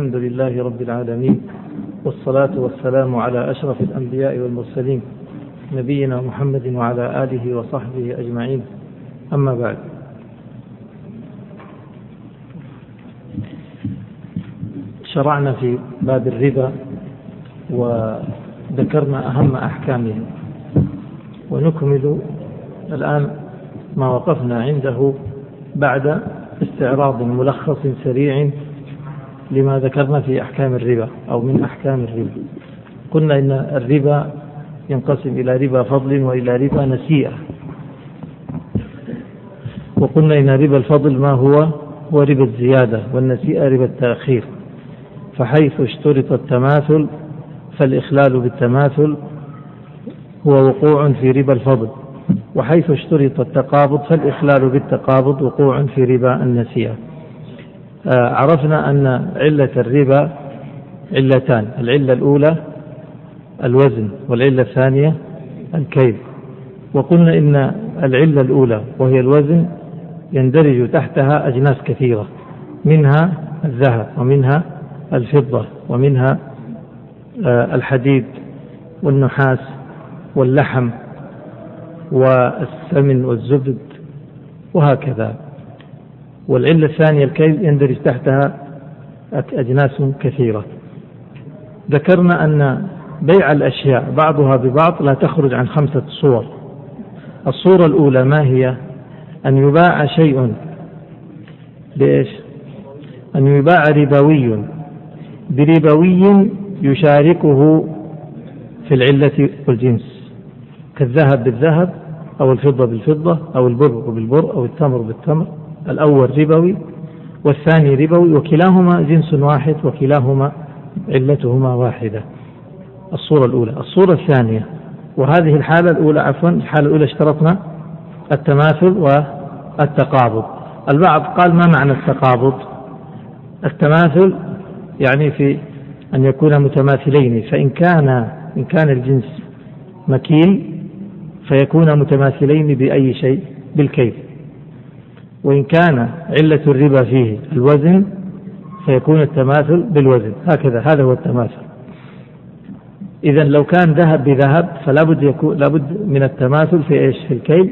الحمد لله رب العالمين والصلاة والسلام على أشرف الأنبياء والمرسلين نبينا محمد وعلى آله وصحبه أجمعين. أما بعد. شرعنا في باب الربا وذكرنا أهم أحكامه ونكمل الآن ما وقفنا عنده بعد استعراض ملخص سريع لما ذكرنا في أحكام الربا أو من أحكام الربا. قلنا إن الربا ينقسم إلى ربا فضل وإلى ربا نسيئة. وقلنا إن ربا الفضل ما هو؟ هو ربا الزيادة والنسيئة ربا التأخير. فحيث اشترط التماثل فالإخلال بالتماثل هو وقوع في ربا الفضل. وحيث اشترط التقابض فالإخلال بالتقابض وقوع في ربا النسيئة. عرفنا أن علة الربا علتان العلة الأولى الوزن والعلة الثانية الكيل وقلنا إن العلة الأولى وهي الوزن يندرج تحتها أجناس كثيرة منها الذهب ومنها الفضة ومنها آه، الحديد والنحاس واللحم والسمن والزبد وهكذا. والعلة الثانية الكيل يندرج تحتها أجناس كثيرة. ذكرنا أن بيع الأشياء بعضها ببعض لا تخرج عن خمسة صور. الصورة الأولى ما هي؟ أن يباع شيء. بإيش أن يباع ربوي. بربوي يشاركه في العلة والجنس. كالذهب بالذهب أو الفضة بالفضة أو البر بالبر أو التمر بالتمر. الأول ربوي والثاني ربوي وكلاهما جنس واحد وكلاهما علتهما واحدة. الصورة الأولى. الصورة الثانية. وهذه الحالة الأولى عفوا الحالة الأولى اشترطنا التماثل والتقابض. البعض قال ما معنى التقابض؟ التماثل يعني في أن يكون متماثلين فإن كان إن كان الجنس مكيل فيكون متماثلين بأي شيء بالكيل وإن كان علة الربا فيه الوزن فيكون التماثل بالوزن. هكذا هذا هو التماثل. إذا لو كان ذهب بذهب فلا بد يكون لابد من التماثل في إيش؟ في الكيل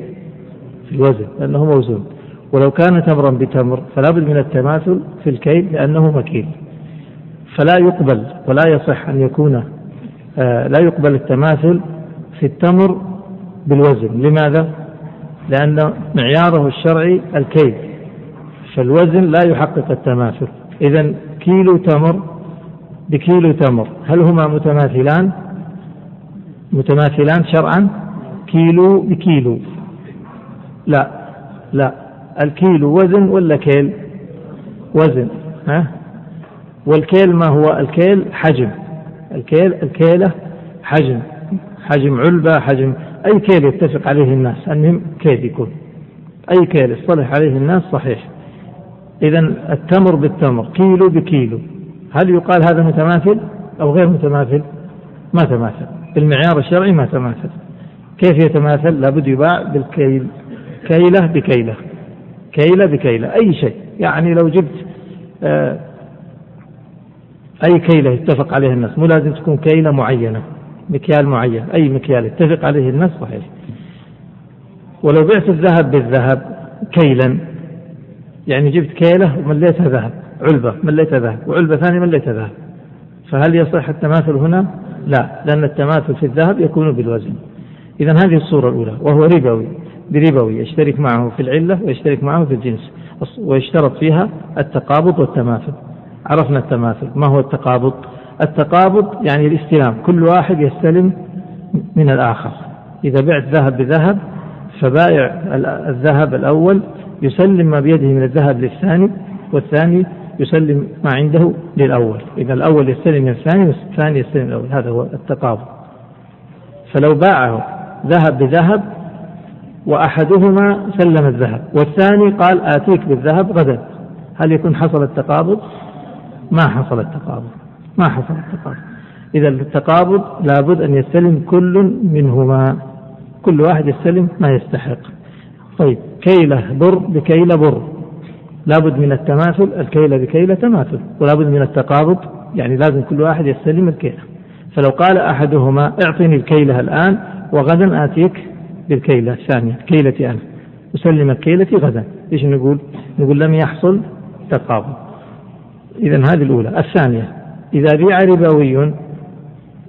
في الوزن لأنه موزون. ولو كان تمرا بتمر فلا بد من التماثل في الكيل لأنه مكيل. فلا يقبل ولا يصح أن يكون آه لا يقبل التماثل في التمر بالوزن. لماذا؟ لأن معياره الشرعي الكيل فالوزن لا يحقق التماثل. إذا كيلو تمر بكيلو تمر هل هما متماثلان؟ متماثلان شرعا؟ كيلو بكيلو. لا لا. الكيلو وزن ولا كيل؟ وزن ها؟ والكيل ما هو؟ الكيل حجم. الكيل الكيلة حجم. حجم علبة حجم أي كيل يتفق عليه الناس؟ المهم كيل يكون. أي كيل يصطلح عليه الناس صحيح. إذا التمر بالتمر كيلو بكيلو. هل يقال هذا متماثل أو غير متماثل؟ ما تماثل. بالمعيار الشرعي ما تماثل. كيف يتماثل؟ لابد يباع بالكيل. كيلة بكيلة. كيلة بكيلة. أي شيء. يعني لو جبت آه أي كيلة يتفق عليها الناس. مو لازم تكون كيلة معينة. مكيال معين أي مكيال يتفق عليه الناس صحيح. ولو بعت الذهب بالذهب كيلا يعني جبت كيلة ومليتها ذهب علبة مليتها ذهب وعلبة ثانية مليتها ذهب. فهل يصح التماثل هنا؟ لا لأن التماثل في الذهب يكون بالوزن. إذا هذه الصورة الأولى وهو ربوي بربوي يشترك معه في العلة ويشترك معه في الجنس ويشترط فيها التقابض والتماثل. عرفنا التماثل ما هو التقابض؟ التقابض يعني الاستلام كل واحد يستلم من الآخر. إذا بعت ذهب بذهب فبائع الذهب الأول يسلم ما بيده من الذهب للثاني والثاني يسلم ما عنده للأول. إذا الأول يستلم من الثاني والثاني يستلم من الأول. هذا هو التقابض. فلو باعه ذهب بذهب وأحدهما سلم الذهب والثاني قال آتيك بالذهب غدا. هل يكون حصل التقابض؟ ما حصل التقابض. ما حصل التقابض. إذا التقابض لابد أن يستلم كل منهما. كل واحد يستلم ما يستحق. طيب كيلة بر بكيلة بر. لابد من التماثل الكيل بكيلة تماثل. ولابد من التقابض يعني لازم كل واحد يستلم الكيلة. فلو قال أحدهما اعطني الكيلة الآن وغدا آتيك بالكيلة الثانية كيلتي أنا. أسلمك كيلتي غدا. إيش نقول؟ نقول لم يحصل تقابض. إذا هذه الأولى. الثانية إذا بيع ربوي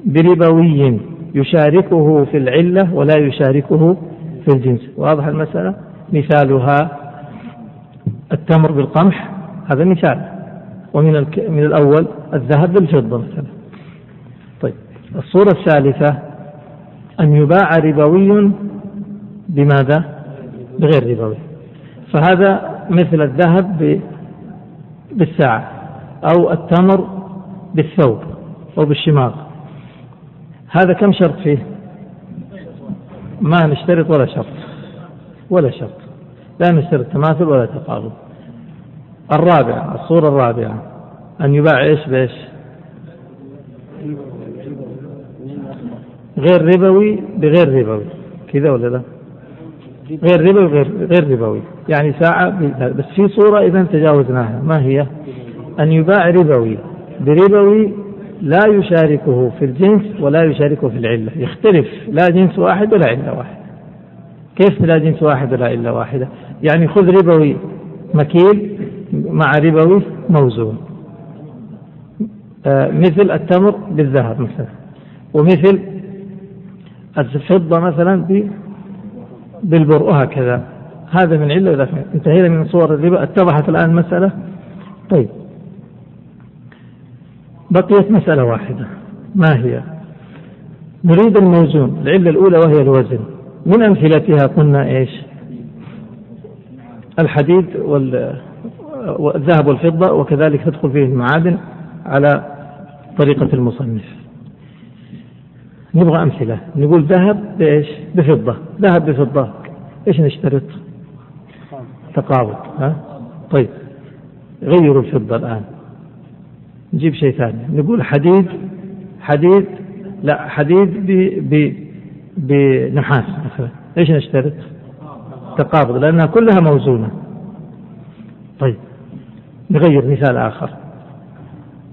بربوي يشاركه في العلة ولا يشاركه في الجنس. واضح المسألة؟ مثالها التمر بالقمح هذا مثال. ومن من الأول الذهب بالفضة مثلا. طيب الصورة الثالثة أن يباع ربوي بماذا؟ بغير ربوي. فهذا مثل الذهب بالساعة. أو التمر بالثوب أو بالشماغ. هذا كم شرط فيه؟ ما نشترط ولا شرط. ولا شرط. لا نشترط تماثل ولا تقابل الرابعة الصورة الرابعة. أن يباع إيش بإيش؟ غير ربوي بغير ربوي. كذا ولا لا؟ غير ربوي غير, غير ربوي. يعني ساعة بس في صورة إذا تجاوزناها. ما هي؟ أن يباع ربوي. بربوي لا يشاركه في الجنس ولا يشاركه في العلة. يختلف. لا جنس واحد ولا علة واحدة كيف لا جنس واحد ولا علة واحدة؟ يعني خذ ربوي مكيل مع ربوي موزون. آه مثل التمر بالذهب مثلا. ومثل الفضة مثلا بالبر وهكذا. هذا من علة ولا انتهينا من صور الربا. اتضحت الآن المسألة طيب. بقيت مسألة واحدة. ما هي؟ نريد الموزون. العلة الأولى وهي الوزن. من أمثلتها قلنا إيش؟ الحديد والذهب والفضة وكذلك تدخل فيه المعادن على طريقة المصنف. نبغى أمثلة. نقول ذهب بإيش؟ بفضة. ذهب بفضة. إيش نشترط؟ تقابض ها؟ طيب. غيروا الفضة الآن. نجيب شيء ثاني. نقول حديد حديد لا حديد ب ب بنحاس مثلا. إيش نشترط؟ تقابض لأنها كلها موزونة. طيب نغير مثال آخر.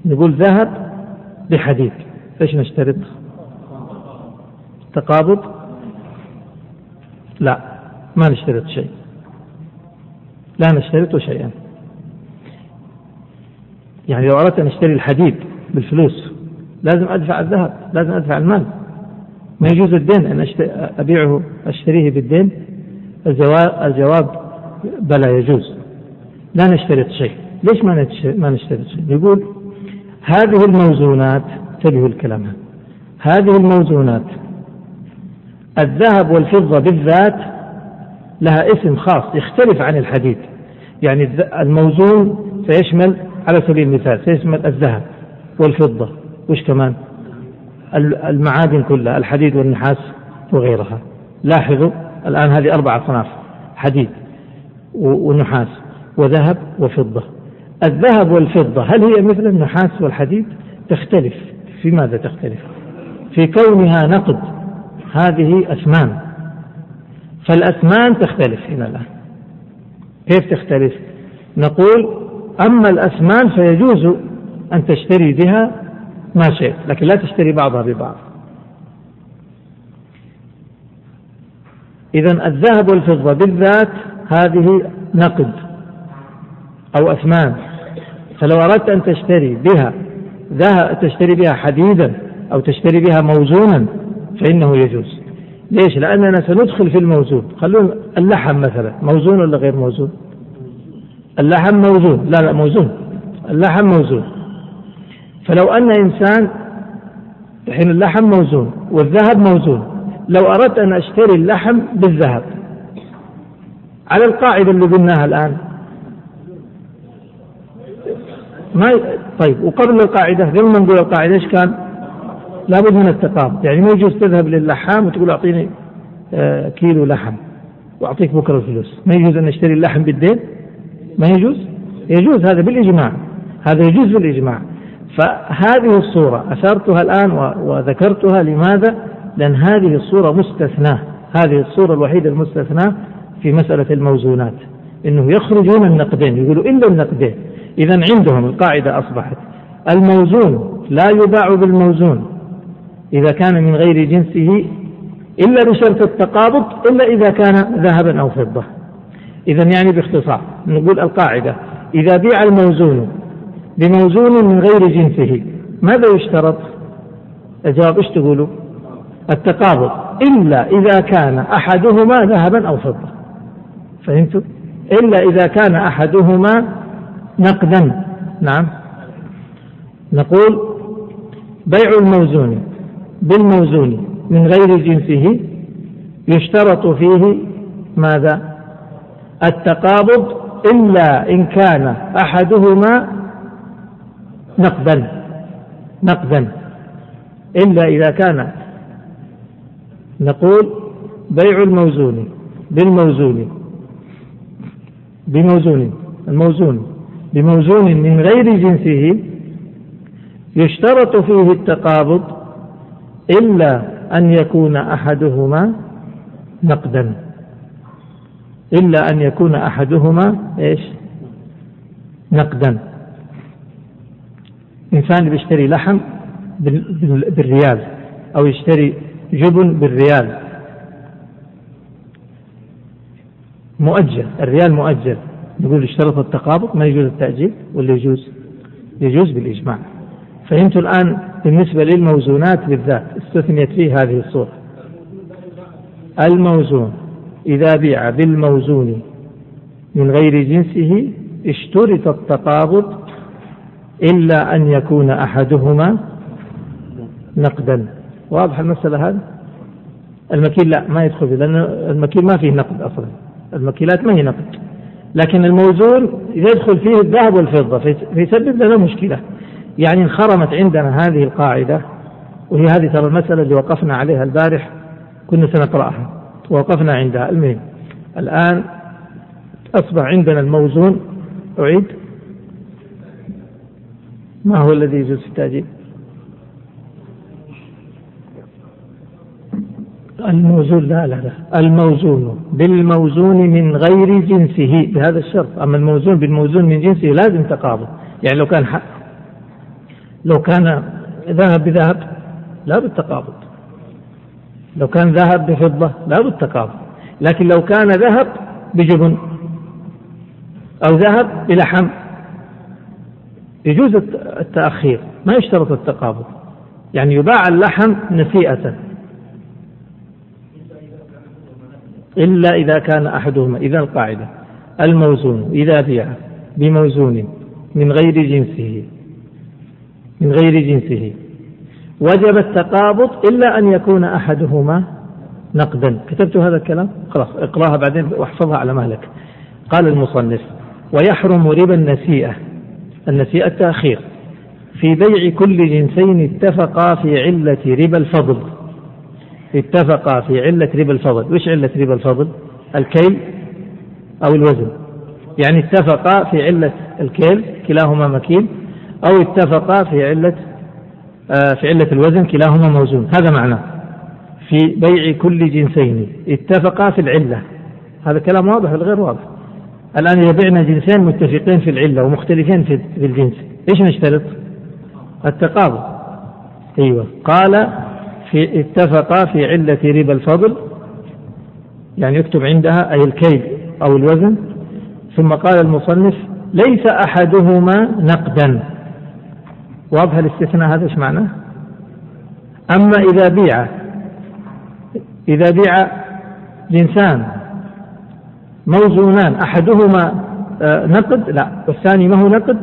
نقول ذهب بحديد. إيش نشترط؟ تقابض؟ لا ما نشترط شيء. لا نشترط شيئا. يعني لو أردت أن أشتري الحديد بالفلوس لازم أدفع الذهب لازم أدفع المال. ما يجوز الدين أن أبيعه أشتريه بالدين؟ الجواب, بلى يجوز. لا نشترط شيء. ليش ما ما نشترط شيء؟ يقول هذه الموزونات انتبهوا الكلام هذه الموزونات الذهب والفضة بالذات لها اسم خاص يختلف عن الحديد. يعني الموزون سيشمل على سبيل المثال سيشمل الذهب والفضة وش كمان؟ المعادن كلها الحديد والنحاس وغيرها. لاحظوا الآن هذه أربع أصناف حديد ونحاس وذهب وفضة. الذهب والفضة هل هي مثل النحاس والحديد؟ تختلف. في ماذا تختلف؟ في كونها نقد هذه أثمان. فالأثمان تختلف هنا الآن. كيف تختلف؟ نقول أما الأثمان فيجوز أن تشتري بها ما شئت لكن لا تشتري بعضها ببعض إذا الذهب والفضة بالذات هذه نقد أو أثمان فلو أردت أن تشتري بها تشتري بها حديدا أو تشتري بها موزونا فإنه يجوز ليش؟ لأننا سندخل في الموزون خلونا اللحم مثلا موزون ولا غير موزون؟ اللحم موزون. لا لا موزون. اللحم موزون. فلو أن إنسان الحين اللحم موزون والذهب موزون لو أردت أن أشتري اللحم بالذهب على القاعدة اللي قلناها الآن. ما طيب وقبل القاعدة قبل ما نقول القاعدة إيش كان؟ لابد من التقابض يعني ما يجوز تذهب للحام وتقول أعطيني آه، كيلو لحم وأعطيك بكرة الفلوس. ما يجوز أن أشتري اللحم بالدين؟ ما يجوز يجوز هذا بالإجماع. هذا يجوز بالإجماع. فهذه الصورة أثرتها الآن وذكرتها لماذا؟ لأن هذه الصورة مستثناة. هذه الصورة الوحيدة المستثناة في مسألة الموزونات. إنه يخرجون النقدين يقولوا إلا النقدين. اذا عندهم القاعدة أصبحت. الموزون لا يباع بالموزون. إذا كان من غير جنسه إلا بشرط التقابض إلا إذا كان ذهبا أو فضة. إذا يعني باختصار نقول القاعدة إذا بيع الموزون بموزون من غير جنسه ماذا يشترط؟ الجواب إيش تقولوا؟ التقابض إلا إذا كان أحدهما ذهبا أو فضة فهمتوا؟ إلا إذا كان أحدهما نقدا نعم نقول بيع الموزون بالموزون من غير جنسه يشترط فيه ماذا؟ التقابض إلا إن كان أحدهما نقدا نقدا. إلا إذا كان نقول بيع الموزون بالموزون بموزون الموزون بموزون من غير جنسه يشترط فيه التقابض إلا أن يكون أحدهما نقدا. إلا أن يكون أحدهما إيش؟ نقدا. إنسان بيشتري لحم بالريال أو يشتري جبن بالريال. مؤجل الريال مؤجل. نقول اشترط التقابض ما يجوز التأجيل ولا يجوز؟ يجوز بالإجماع. فهمت الآن بالنسبة للموزونات بالذات استثنيت فيه هذه الصورة. الموزون. إذا بيع بالموزون من غير جنسه اشترط التقابض إلا أن يكون أحدهما نقدا. واضح المسألة هذه؟ المكيل لا ما يدخل فيه لأن المكيل ما فيه نقد أصلا. المكيلات ما هي نقد. لكن الموزون يدخل فيه الذهب والفضة فيسبب لنا مشكلة. يعني انخرمت عندنا هذه القاعدة وهي هذه ترى المسألة اللي وقفنا عليها البارح كنا سنقرأها. ووقفنا عندها المهم الآن أصبح عندنا الموزون. أعيد. ما هو الذي يجوز في التأجيل الموزون. لا لا لا. الموزون. بالموزون من غير جنسه. بهذا الشرط. أما الموزون بالموزون من جنسه لازم تقابض. يعني لو كان حق لو كان ذهب بذهب لا بالتقابض. لو كان ذهب بفضة لا بالتقابض لكن لو كان ذهب بجبن أو ذهب بلحم يجوز التأخير. ما يشترط التقابض. يعني يباع اللحم نسيئة. إلا إذا كان أحدهما إذا القاعدة الموزون إذا بيع بموزون من غير جنسه من غير جنسه. وجب التقابض إلا أن يكون أحدهما نقدا. كتبت هذا الكلام؟ خلاص اقراها بعدين واحفظها على مهلك. قال المصنف ويحرم ربا النسيئة النسيئة التأخير في بيع كل جنسين اتفقا في علة ربا الفضل. اتفقا في علة ربا الفضل. وش علة ربا الفضل؟ الكيل أو الوزن؟ يعني اتفقا في علة الكيل كلاهما مكيل أو اتفقا في علة في علة الوزن كلاهما موزون. هذا معناه. في بيع كل جنسين. اتفقا في العلة. هذا كلام واضح ولا غير واضح؟ الآن إذا بعنا جنسين متفقين في العلة ومختلفين في الجنس إيش نشترط؟ التقابل أيوة. قال في اتفقا في علة ربا الفضل يعني يكتب عندها أي الكيل أو الوزن. ثم قال المصنف ليس أحدهما نقدا. واضح الاستثناء هذا؟ إيش معناه؟ أما إذا بيع إذا بيع جنسان موزونان أحدهما آه، نقد لا والثاني ما هو نقد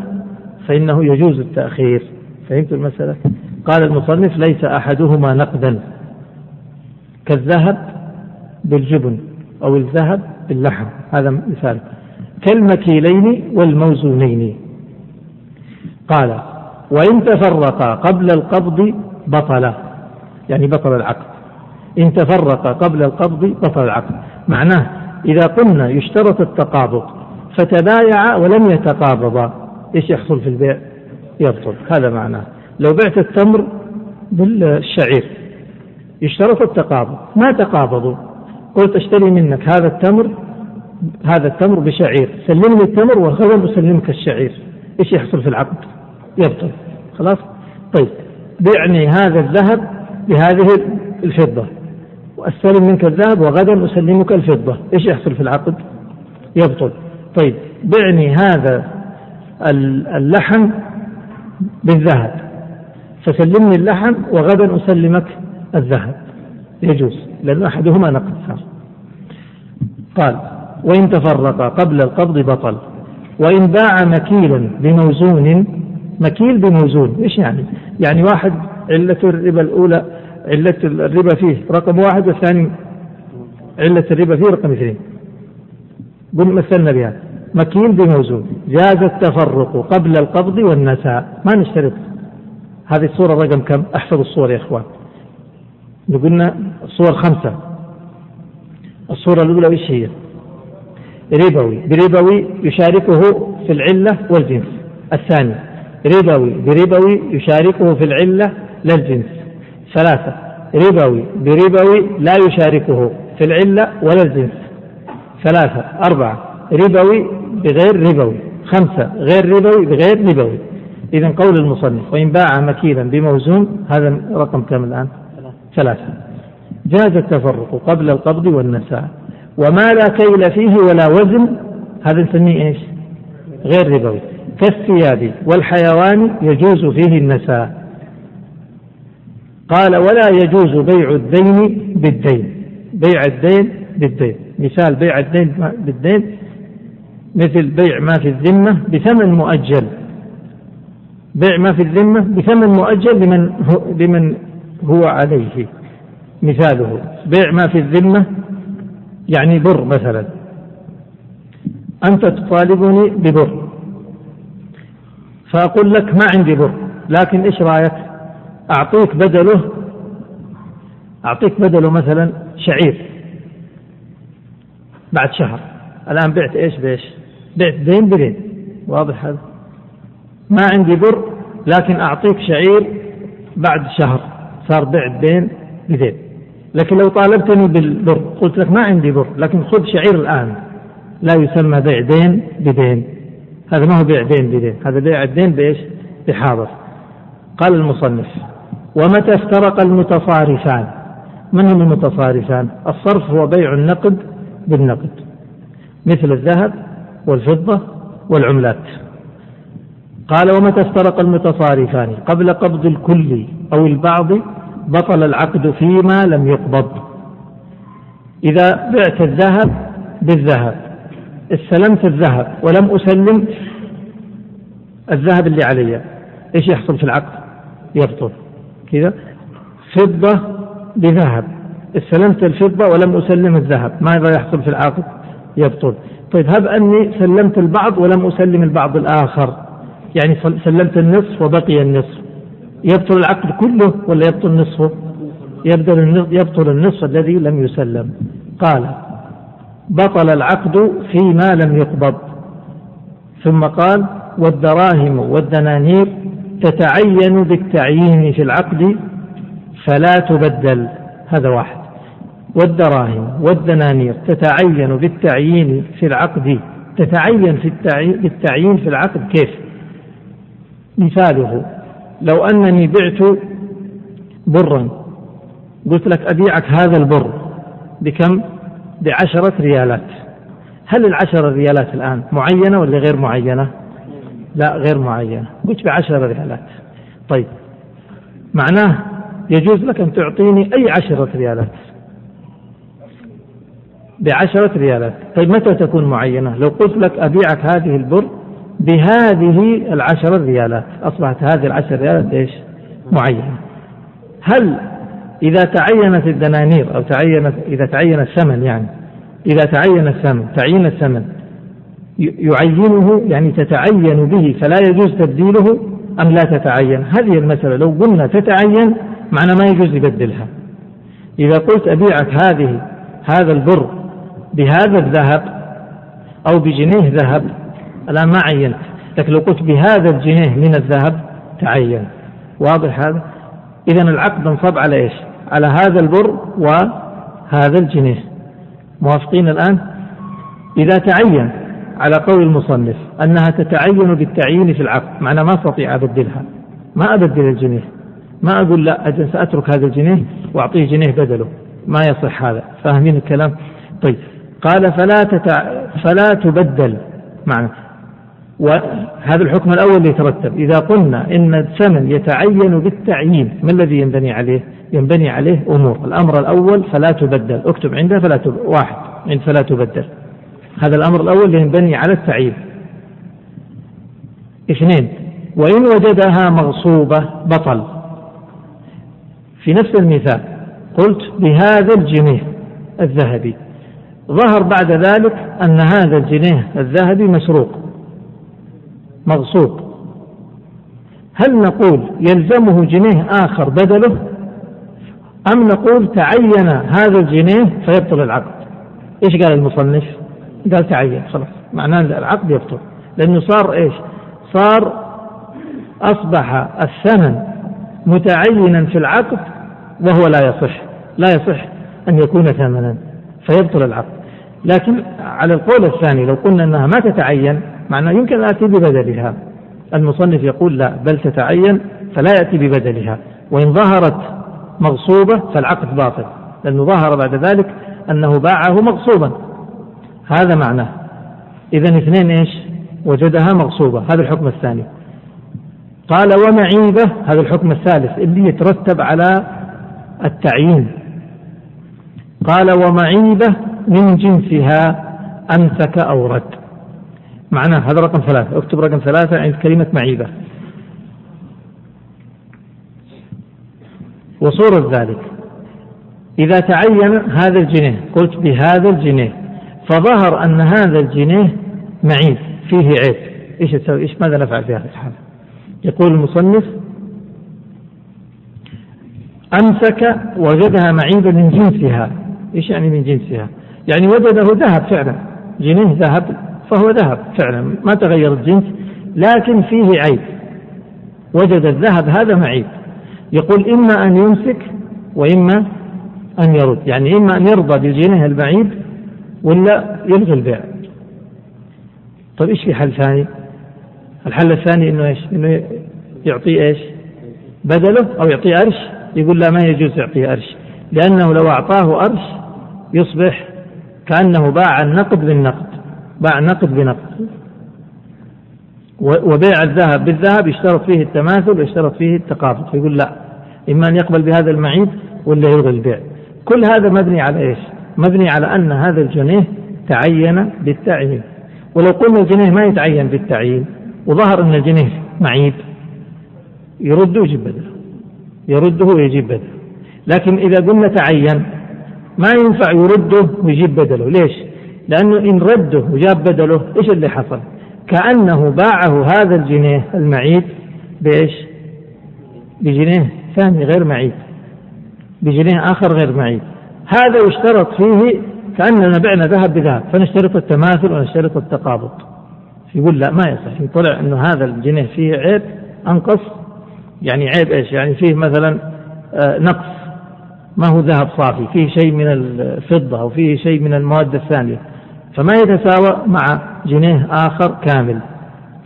فإنه يجوز التأخير. فهمت المسألة؟ قال المصنف ليس أحدهما نقدا. كالذهب بالجبن أو الذهب باللحم. هذا مثال. كالمكيلين والموزونين. قال وإن تفرقا قبل القبض بطلا يعني بطل العقد. إن تفرقا قبل القبض بطل العقد. معناه إذا قلنا يشترط التقابض فتبايعا ولم يتقابضا إيش يحصل في البيع؟ يبطل. هذا معناه. لو بعت التمر بالشعير يشترط التقابض. ما تقابضوا. قلت أشتري منك هذا التمر هذا التمر بشعير. سلمني التمر وغدا أسلمك الشعير. إيش يحصل في العقد؟ يبطل خلاص؟ طيب. بعني هذا الذهب بهذه الفضة. وأستلم منك الذهب وغدا أسلمك الفضة. إيش يحصل في العقد؟ يبطل. طيب. بعني هذا اللحم بالذهب. فسلمني اللحم وغدا أسلمك الذهب. يجوز لأن أحدهما نقد صار. قال وإن تفرقا قبل القبض بطل وإن باع مكيلا بموزون مكيل بموزون. إيش يعني؟ يعني واحد علة الربا الأولى علة الربا فيه رقم واحد والثاني علة الربا فيه رقم اثنين. قل مثلنا بها. مكيل بموزون. جاز التفرق قبل القبض والنساء. ما نشترط. هذه الصورة رقم كم؟ احفظوا الصور يا إخوان. قلنا الصور خمسة. الصورة الأولى إيش هي؟ ربوي. بربوي يشاركه في العلة والجنس. الثاني ربوي بربوي يشاركه في العلة لا الجنس ثلاثة ربوي بربوي لا يشاركه في العلة ولا الجنس. ثلاثة أربعة ربوي بغير ربوي. خمسة غير ربوي بغير ربوي. إذا قول المصنف وإن باع مكيلا بموزون هذا رقم كم الآن؟ ثلاثة. جاز التفرق قبل القبض والنساء. وما لا كيل فيه ولا وزن هذا نسميه إيش؟ غير ربوي. كالثياب والحيوان يجوز فيه النساء. قال ولا يجوز بيع الدين بالدين. بيع الدين بالدين. مثال بيع الدين بالدين مثل بيع ما في الذمة بثمن مؤجل. بيع ما في الذمة بثمن مؤجل لمن هو, لمن هو عليه. مثاله بيع ما في الذمة يعني بر مثلا. أنت تطالبني ببر. فأقول لك ما عندي بر لكن إيش رأيك؟ أعطيك بدله أعطيك بدله مثلا شعير بعد شهر. الآن بعت إيش؟ بإيش؟ بعت دين بدين واضح هذا؟ ما عندي بر لكن أعطيك شعير بعد شهر. صار بيع الدين بدين لكن لو طالبتني بالبر قلت لك ما عندي بر لكن خذ شعير الآن. لا يسمى بيع دين بدين هذا ما هو بيع دين بدين هذا بيع الدين بإيش؟ بحاضر. قال المصنف ومتى افترق المتصارفان؟ من هم المتصارفان؟ الصرف هو بيع النقد بالنقد مثل الذهب والفضة والعملات. قال ومتى افترق المتصارفان؟ قبل قبض الكل أو البعض بطل العقد فيما لم يقبض. إذا بعت الذهب بالذهب استلمت الذهب ولم أسلم الذهب اللي علي. إيش يحصل في العقد؟ يبطل. كذا؟ فضة بذهب. استلمت الفضة ولم أسلم الذهب. ماذا يحصل في العقد؟ يبطل. طيب هب أني سلمت البعض ولم أسلم البعض الآخر. يعني سلمت النصف وبقي النصف. يبطل العقد كله ولا يبطل نصفه يبطل النصف الذي لم يسلم. قال بطل العقد فيما لم يقبض. ثم قال والدراهم والدنانير تتعين بالتعيين في العقد فلا تبدل. هذا واحد. والدراهم والدنانير تتعين بالتعيين في العقد. تتعين في التعيين بالتعيين في العقد كيف؟ مثاله لو أنني بعت برا قلت لك أبيعك هذا البر بكم؟ بعشرة ريالات. هل العشرة ريالات الآن معينة ولا غير معينة؟ لا غير معينة. قلت بعشرة ريالات. طيب. معناه يجوز لك أن تعطيني أي عشرة ريالات. بعشرة ريالات. طيب متى تكون معينة؟ لو قلت لك أبيعك هذه البر بهذه العشرة ريالات. أصبحت هذه العشر ريالات إيش؟ معينة. هل إذا تعينت الدنانير أو تعينت إذا تعين الثمن يعني. إذا تعين الثمن تعيين الثمن يعينه يعني تتعين به فلا يجوز تبديله أم لا تتعين. هذه المسألة لو قلنا تتعين معنى ما يجوز يبدلها. إذا قلت أبيعك هذه هذا البر بهذا الذهب أو بجنيه ذهب الآن ما عينت. لكن لو قلت بهذا الجنيه من الذهب تعين واضح هذا؟ إذا العقد انصب على إيش؟ على هذا البر وهذا الجنيه. موافقين الآن؟ إذا تعين على قول المصنف أنها تتعين بالتعيين في العقد معنى ما أستطيع أبدلها. ما أبدل الجنيه. ما أقول لا أجل سأترك هذا الجنيه وأعطيه جنيه بدله. ما يصح هذا. فاهمين الكلام؟ طيب. قال فلا تتع... فلا تبدل. معنى. وهذا الحكم الأول اللي يترتب. إذا قلنا إن الثمن يتعين بالتعيين ما الذي ينبني عليه؟ ينبني عليه أمور. الأمر الأول فلا تبدل. اكتب عنده فلا تبدل واحد عند فلا تبدل. هذا الأمر الأول ينبني على التعيين. اثنين وإن وجدها مغصوبة بطل. في نفس المثال قلت بهذا الجنيه الذهبي. ظهر بعد ذلك أن هذا الجنيه الذهبي مسروق. مغصوب. هل نقول يلزمه جنيه آخر بدله؟ أم نقول تعين هذا الجنيه فيبطل العقد؟ إيش قال المصنف؟ قال تعين خلاص. معناه العقد يبطل. لأنه صار إيش؟ صار أصبح الثمن متعينا في العقد وهو لا يصح. لا يصح أن يكون ثمنا فيبطل العقد. لكن على القول الثاني لو قلنا أنها ما تتعين معناه يمكن أن آتي ببدلها. المصنف يقول لا بل تتعين فلا يأتي ببدلها. وإن ظهرت مغصوبة فالعقد باطل لأنه ظهر بعد ذلك أنه باعه مغصوبا. هذا معناه. إذا اثنين إيش؟ وجدها مغصوبة. هذا الحكم الثاني. قال ومعيبة هذا الحكم الثالث اللي يترتب على التعيين. قال ومعيبة من جنسها أمسك أو رد. معناه هذا رقم ثلاثة. اكتب رقم ثلاثة عند كلمة معيبة. وصورة ذلك. إذا تعين هذا الجنيه قلت بهذا الجنيه فظهر أن هذا الجنيه معيب فيه عيب. إيش تسوي إيش ماذا نفعل في هذه الحالة يقول المصنف أمسك وجدها معيبة من جنسها. إيش يعني من جنسها؟ يعني وجده ذهب فعلا. جنيه ذهب فهو ذهب فعلا. ما تغير الجنس لكن فيه عيب. وجد الذهب هذا معيب. يقول إما أن يمسك وإما أن يرد. يعني إما أن يرضى بالجنيه المعيب ولا يلغي البيع. طيب إيش في حل ثاني؟ الحل الثاني إنه إيش؟ إنه يعطيه إيش؟ بدله أو يعطيه أرش يقول لا ما يجوز يعطيه أرش لأنه لو أعطاه أرش يصبح كأنه باع النقد بالنقد. باع النقد بنقد. وبيع الذهب بالذهب يشترط فيه التماثل ويشترط فيه التقابض. فيقول لا. إما أن يقبل بهذا المعيب ولا يلغي البيع. كل هذا مبني على إيش؟ مبني على أن هذا الجنيه تعين بالتعيين. ولو قلنا الجنيه ما يتعين بالتعيين وظهر أن الجنيه معيب يرده ويجيب بدله. يرده ويجيب بدله. لكن إذا قلنا تعين ما ينفع يرده ويجيب بدله. ليش؟ لأنه إن رده وجاب بدله إيش اللي حصل؟ كأنه باعه هذا الجنيه المعيب بإيش؟ بجنيه ثاني غير معيب بجنيه آخر غير معيب هذا يشترط فيه كأننا بعنا ذهب بذهب فنشترط التماثل ونشترط التقابض. يقول لا ما يصح. طلع أنه هذا الجنيه فيه عيب أنقص. يعني عيب إيش؟ يعني فيه مثلا آه، نقص. ما هو ذهب صافي فيه شيء من الفضة أو فيه شيء من المواد الثانية. فما يتساوى مع جنيه آخر كامل.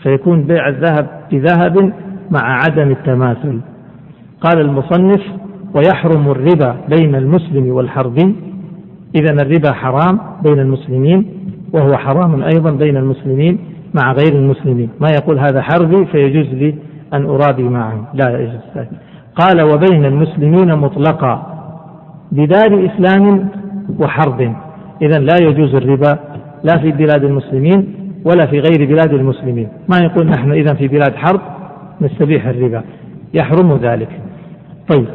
فيكون بيع الذهب بذهب مع عدم التماثل. قال المصنف ويحرم الربا بين المسلم والحربي. إذا الربا حرام بين المسلمين وهو حرام أيضا بين المسلمين مع غير المسلمين. ما يقول هذا حربي فيجوز لي أن أرابي معه. لا يجوز. ذلك قال وبين المسلمين مطلقا بدار إسلام وحرب. إذا لا يجوز الربا لا في بلاد المسلمين ولا في غير بلاد المسلمين. ما يقول نحن إذا في بلاد حرب نستبيح الربا. يحرم ذلك. طيب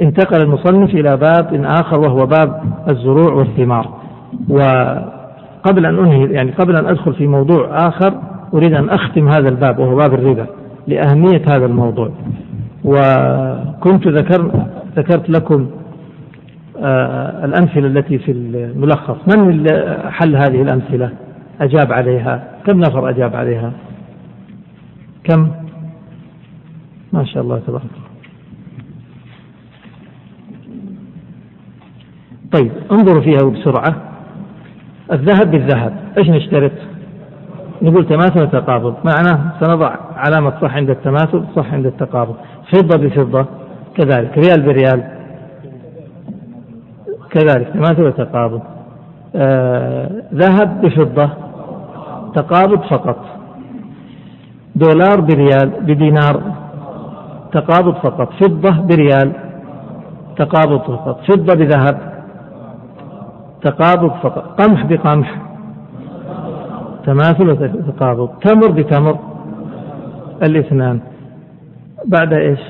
انتقل المصنف إلى باب آخر وهو باب الزروع والثمار. وقبل أن أنهي يعني قبل أن أدخل في موضوع آخر أريد أن أختم هذا الباب وهو باب الربا لأهمية هذا الموضوع. وكنت ذكر ذكرت لكم آه، الأمثلة التي في الملخص. من حل هذه الأمثلة؟ أجاب عليها. كم نفر أجاب عليها؟ كم؟ ما شاء الله تبارك طيب انظروا فيها بسرعة. الذهب بالذهب إيش نشترط؟ نقول تماثل وتقابض. معناه سنضع علامة صح عند التماثل صح عند التقابض. فضة بفضة كذلك. ريال بريال كذلك. تماثل وتقابض. آه ذهب بفضة تقابض فقط. دولار بريال بدينار تقابض فقط. فضة بريال تقابض فقط. فضة بذهب تقابض فقط. قمح بقمح. تماثل وتقابض تمر بتمر. الاثنان. بعد إيش؟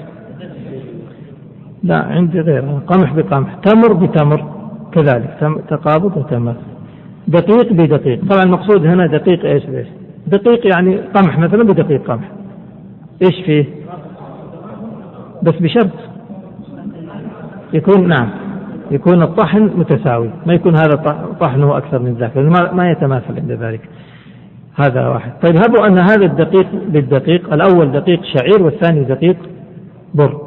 لا عندي غيرها قمح بقمح. تمر بتمر. كذلك. تقابض وتماثل. دقيق بدقيق. طبعا المقصود هنا دقيق إيش بايش دقيق يعني قمح مثلا بدقيق قمح. إيش فيه؟ بس بشرط. يكون نعم. يكون الطحن متساوي ما يكون هذا طحنه أكثر من ذاك ما يتماثل عند ذلك. هذا واحد. طيب هبوا أن هذا الدقيق بالدقيق الأول دقيق شعير والثاني دقيق بر.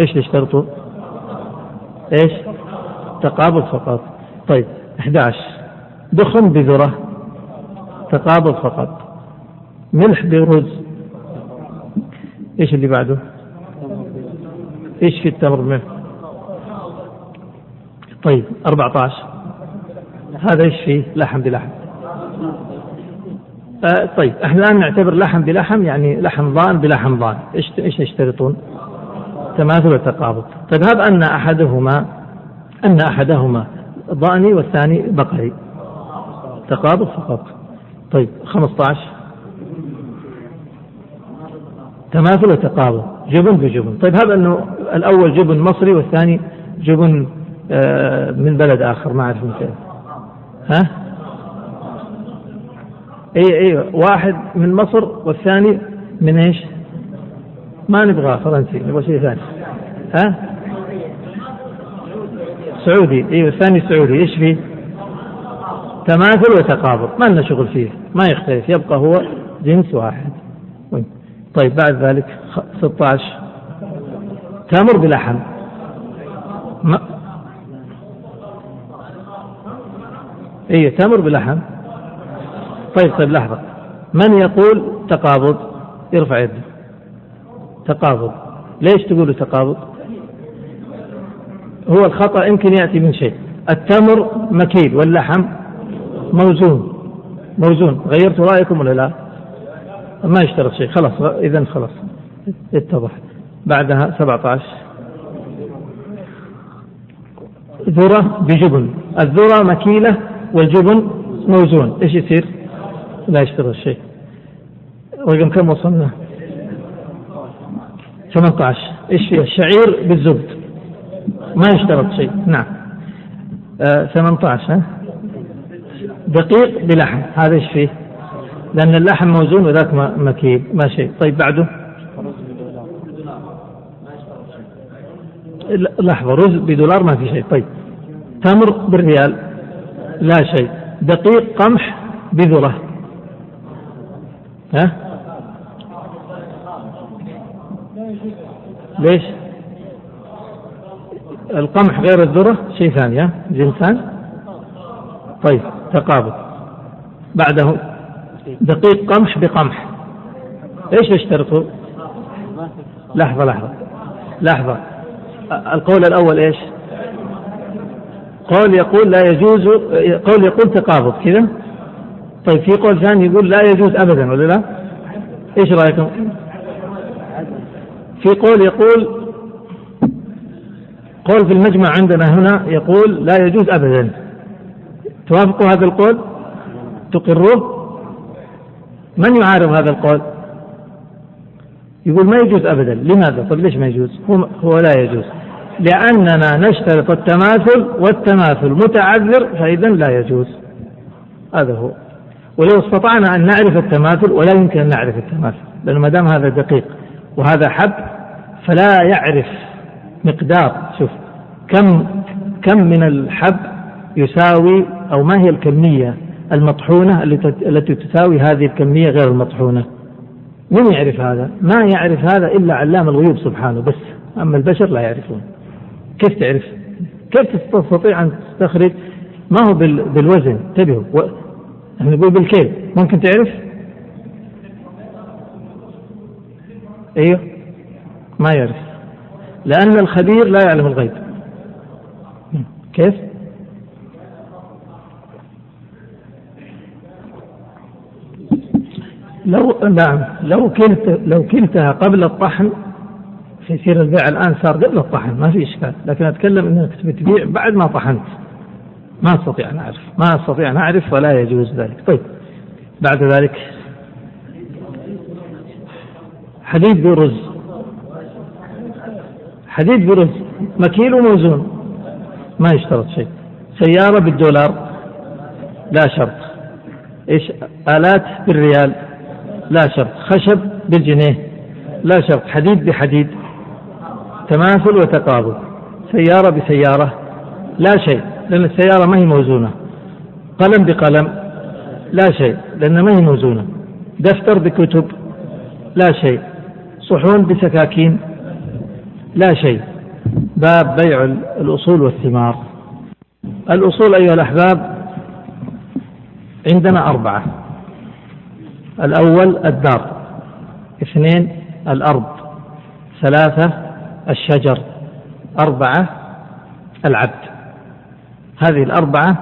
إيش اشترطوا إيش؟ تقابض فقط. طيب 11 دخن بذرة تقابض فقط. ملح برز. إيش اللي بعده؟ إيش في التمر ملح؟ طيب 14 هذا إيش فيه؟ لحم بلحم. آه طيب إحنا الآن نعتبر لحم بلحم يعني لحم ضان بلحم ضان. إيش إيش يشترطون؟ تماثل وتقابض. طيب هب أن أحدهما أن أحدهما ضاني والثاني بقري. تقابض فقط. طيب 15 تماثل وتقابض. جبن بجبن. طيب هذا أنه الأول جبن مصري والثاني جبن من بلد آخر ما أعرف من فين. ها؟ اي اي واحد من مصر والثاني من إيش؟ ما نبغى فرنسي نبغى شيء ثاني. ها؟ سعودي أيوه الثاني سعودي إيش فيه؟ تماثل وتقابض ما لنا شغل فيه ما يختلف يبقى هو جنس واحد. طيب بعد ذلك 16 تمر بلحم ما اي تمر بلحم طيب طيب لحظة. من يقول تقابض؟ يرفع يده. تقابض. ليش تقول تقابض؟ هو الخطأ يمكن يأتي من شيء. التمر مكيل واللحم موزون. موزون. غيرتوا رأيكم ولا لا؟ ما يشترط شيء. خلاص إذا خلاص. اتضح. بعدها 17 ذرة بجبن. الذرة مكيلة والجبن موزون. إيش يصير؟ لا يشترط شيء. رقم كم وصلنا؟ 18 إيش فيه؟ الشعير بالزبد. ما يشترط شيء. نعم. آه 18 ها؟ دقيق بلحم. هذا إيش فيه؟ لأن اللحم موزون وذاك مكيل ما شيء. طيب بعده؟ لحظة. رز بدولار ما في شيء. طيب. تمر بالريال. لا شيء. دقيق قمح بذرة. ها؟ ليش؟ القمح غير الذرة؟ شيء ثاني ها؟ جنسان طيب تقابل. بعده. دقيق قمح بقمح. إيش يشترطوا؟ لحظة لحظة. لحظة. القول الأول إيش؟ قول يقول لا يجوز قول يقول تقابض كذا طيب في قول ثاني يقول لا يجوز أبدا ولا لا؟ إيش رأيكم؟ في قول يقول قول في المجمع عندنا هنا يقول لا يجوز أبدا توافقوا هذا القول؟ تقروه؟ من يعارض هذا القول؟ يقول ما يجوز ابدا، لماذا؟ طيب ليش ما يجوز؟ هو, هو لا يجوز. لأننا نشترط التماثل والتماثل متعذر فإذا لا يجوز. هذا هو. ولو استطعنا أن نعرف التماثل ولا يمكن أن نعرف التماثل، لأنه ما دام هذا دقيق وهذا حب فلا يعرف مقدار. شوف كم كم من الحب يساوي أو ما هي الكمية المطحونة التي تساوي هذه الكمية غير المطحونة؟ من يعرف هذا؟ ما يعرف هذا إلا علام الغيوب سبحانه بس. أما البشر لا يعرفون. كيف تعرف؟ كيف تستطيع أن تستخرج؟ ما هو بالوزن؟ انتبهوا. إحنا نقول بالكيل. ممكن تعرف؟ أيوه. ما يعرف. لأن الخبير لا يعلم الغيب. كيف؟ لو نعم. لو كلت لو كلتها قبل الطحن فيصير البيع الآن صار قبل الطحن ما في إشكال. لكن أتكلم أنك بتبيع بعد ما طحنت. ما أستطيع أن أعرف. ما أستطيع أن أعرف ولا يجوز ذلك. طيب. بعد ذلك. حديد برز حديد برز مكيل وموزون. ما يشترط شيء. سيارة بالدولار. لا شرط. إيش؟ آلات بالريال. لا شرط. خشب بالجنيه. لا شرط. حديد بحديد. تماثل وتقابل. سيارة بسيارة لا شيء لأن السيارة ما هي موزونة. قلم بقلم لا شيء لأن ما هي موزونة. دفتر بكتب لا شيء. صحون بسكاكين لا شيء. باب بيع الأصول والثمار. الأصول أيها الأحباب عندنا أربعة. الأول الدار اثنين الأرض ثلاثة الشجر أربعة العبد. هذه الأربعة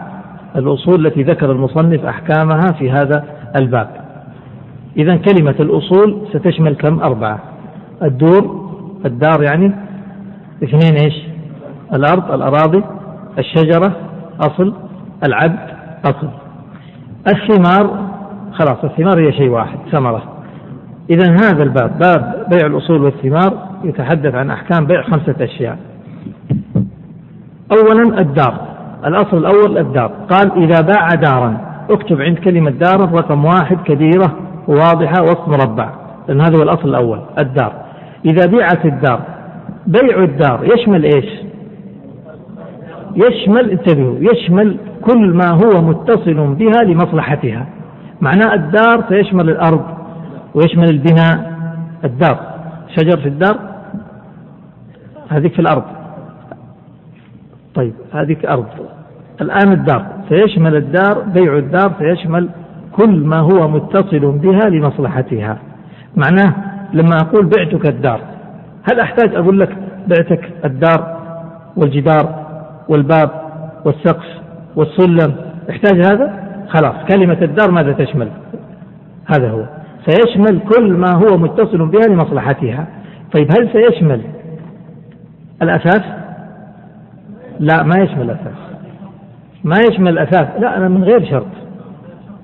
الأصول التي ذكر المصنف أحكامها في هذا الباب. إذا كلمة الأصول ستشمل كم؟ أربعة. الدور الدار يعني اثنين إيش؟ الأرض الأراضي الشجرة أصل العبد أصل. الثمار خلاص الثمار هي شيء واحد. ثمرة. إذا هذا الباب باب بيع الأصول والثمار يتحدث عن أحكام بيع خمسة أشياء. أولا الدار الأصل الأول الدار. قال إذا باع دارا اكتب عند كلمة دار رقم واحد كبيرة وواضحة وسط مربع لأن هذا هو الأصل الأول الدار. إذا بيعت الدار بيع الدار يشمل إيش؟ يشمل انتبهوا يشمل كل ما هو متصل بها لمصلحتها. معناه الدار سيشمل الأرض ويشمل البناء الدار. شجر في الدار هذيك في الأرض. طيب هذيك أرض. الآن الدار سيشمل الدار بيع الدار سيشمل كل ما هو متصل بها لمصلحتها. معناه لما أقول بعتك الدار هل أحتاج أقول لك بعتك الدار والجدار والباب والسقف والسلم؟ أحتاج هذا؟ خلاص كلمة الدار ماذا تشمل؟ هذا هو. سيشمل كل ما هو متصل بها لمصلحتها. طيب هل سيشمل الأساس؟ لا ما يشمل الأساس. ما يشمل الأساس. لا أنا من غير شرط.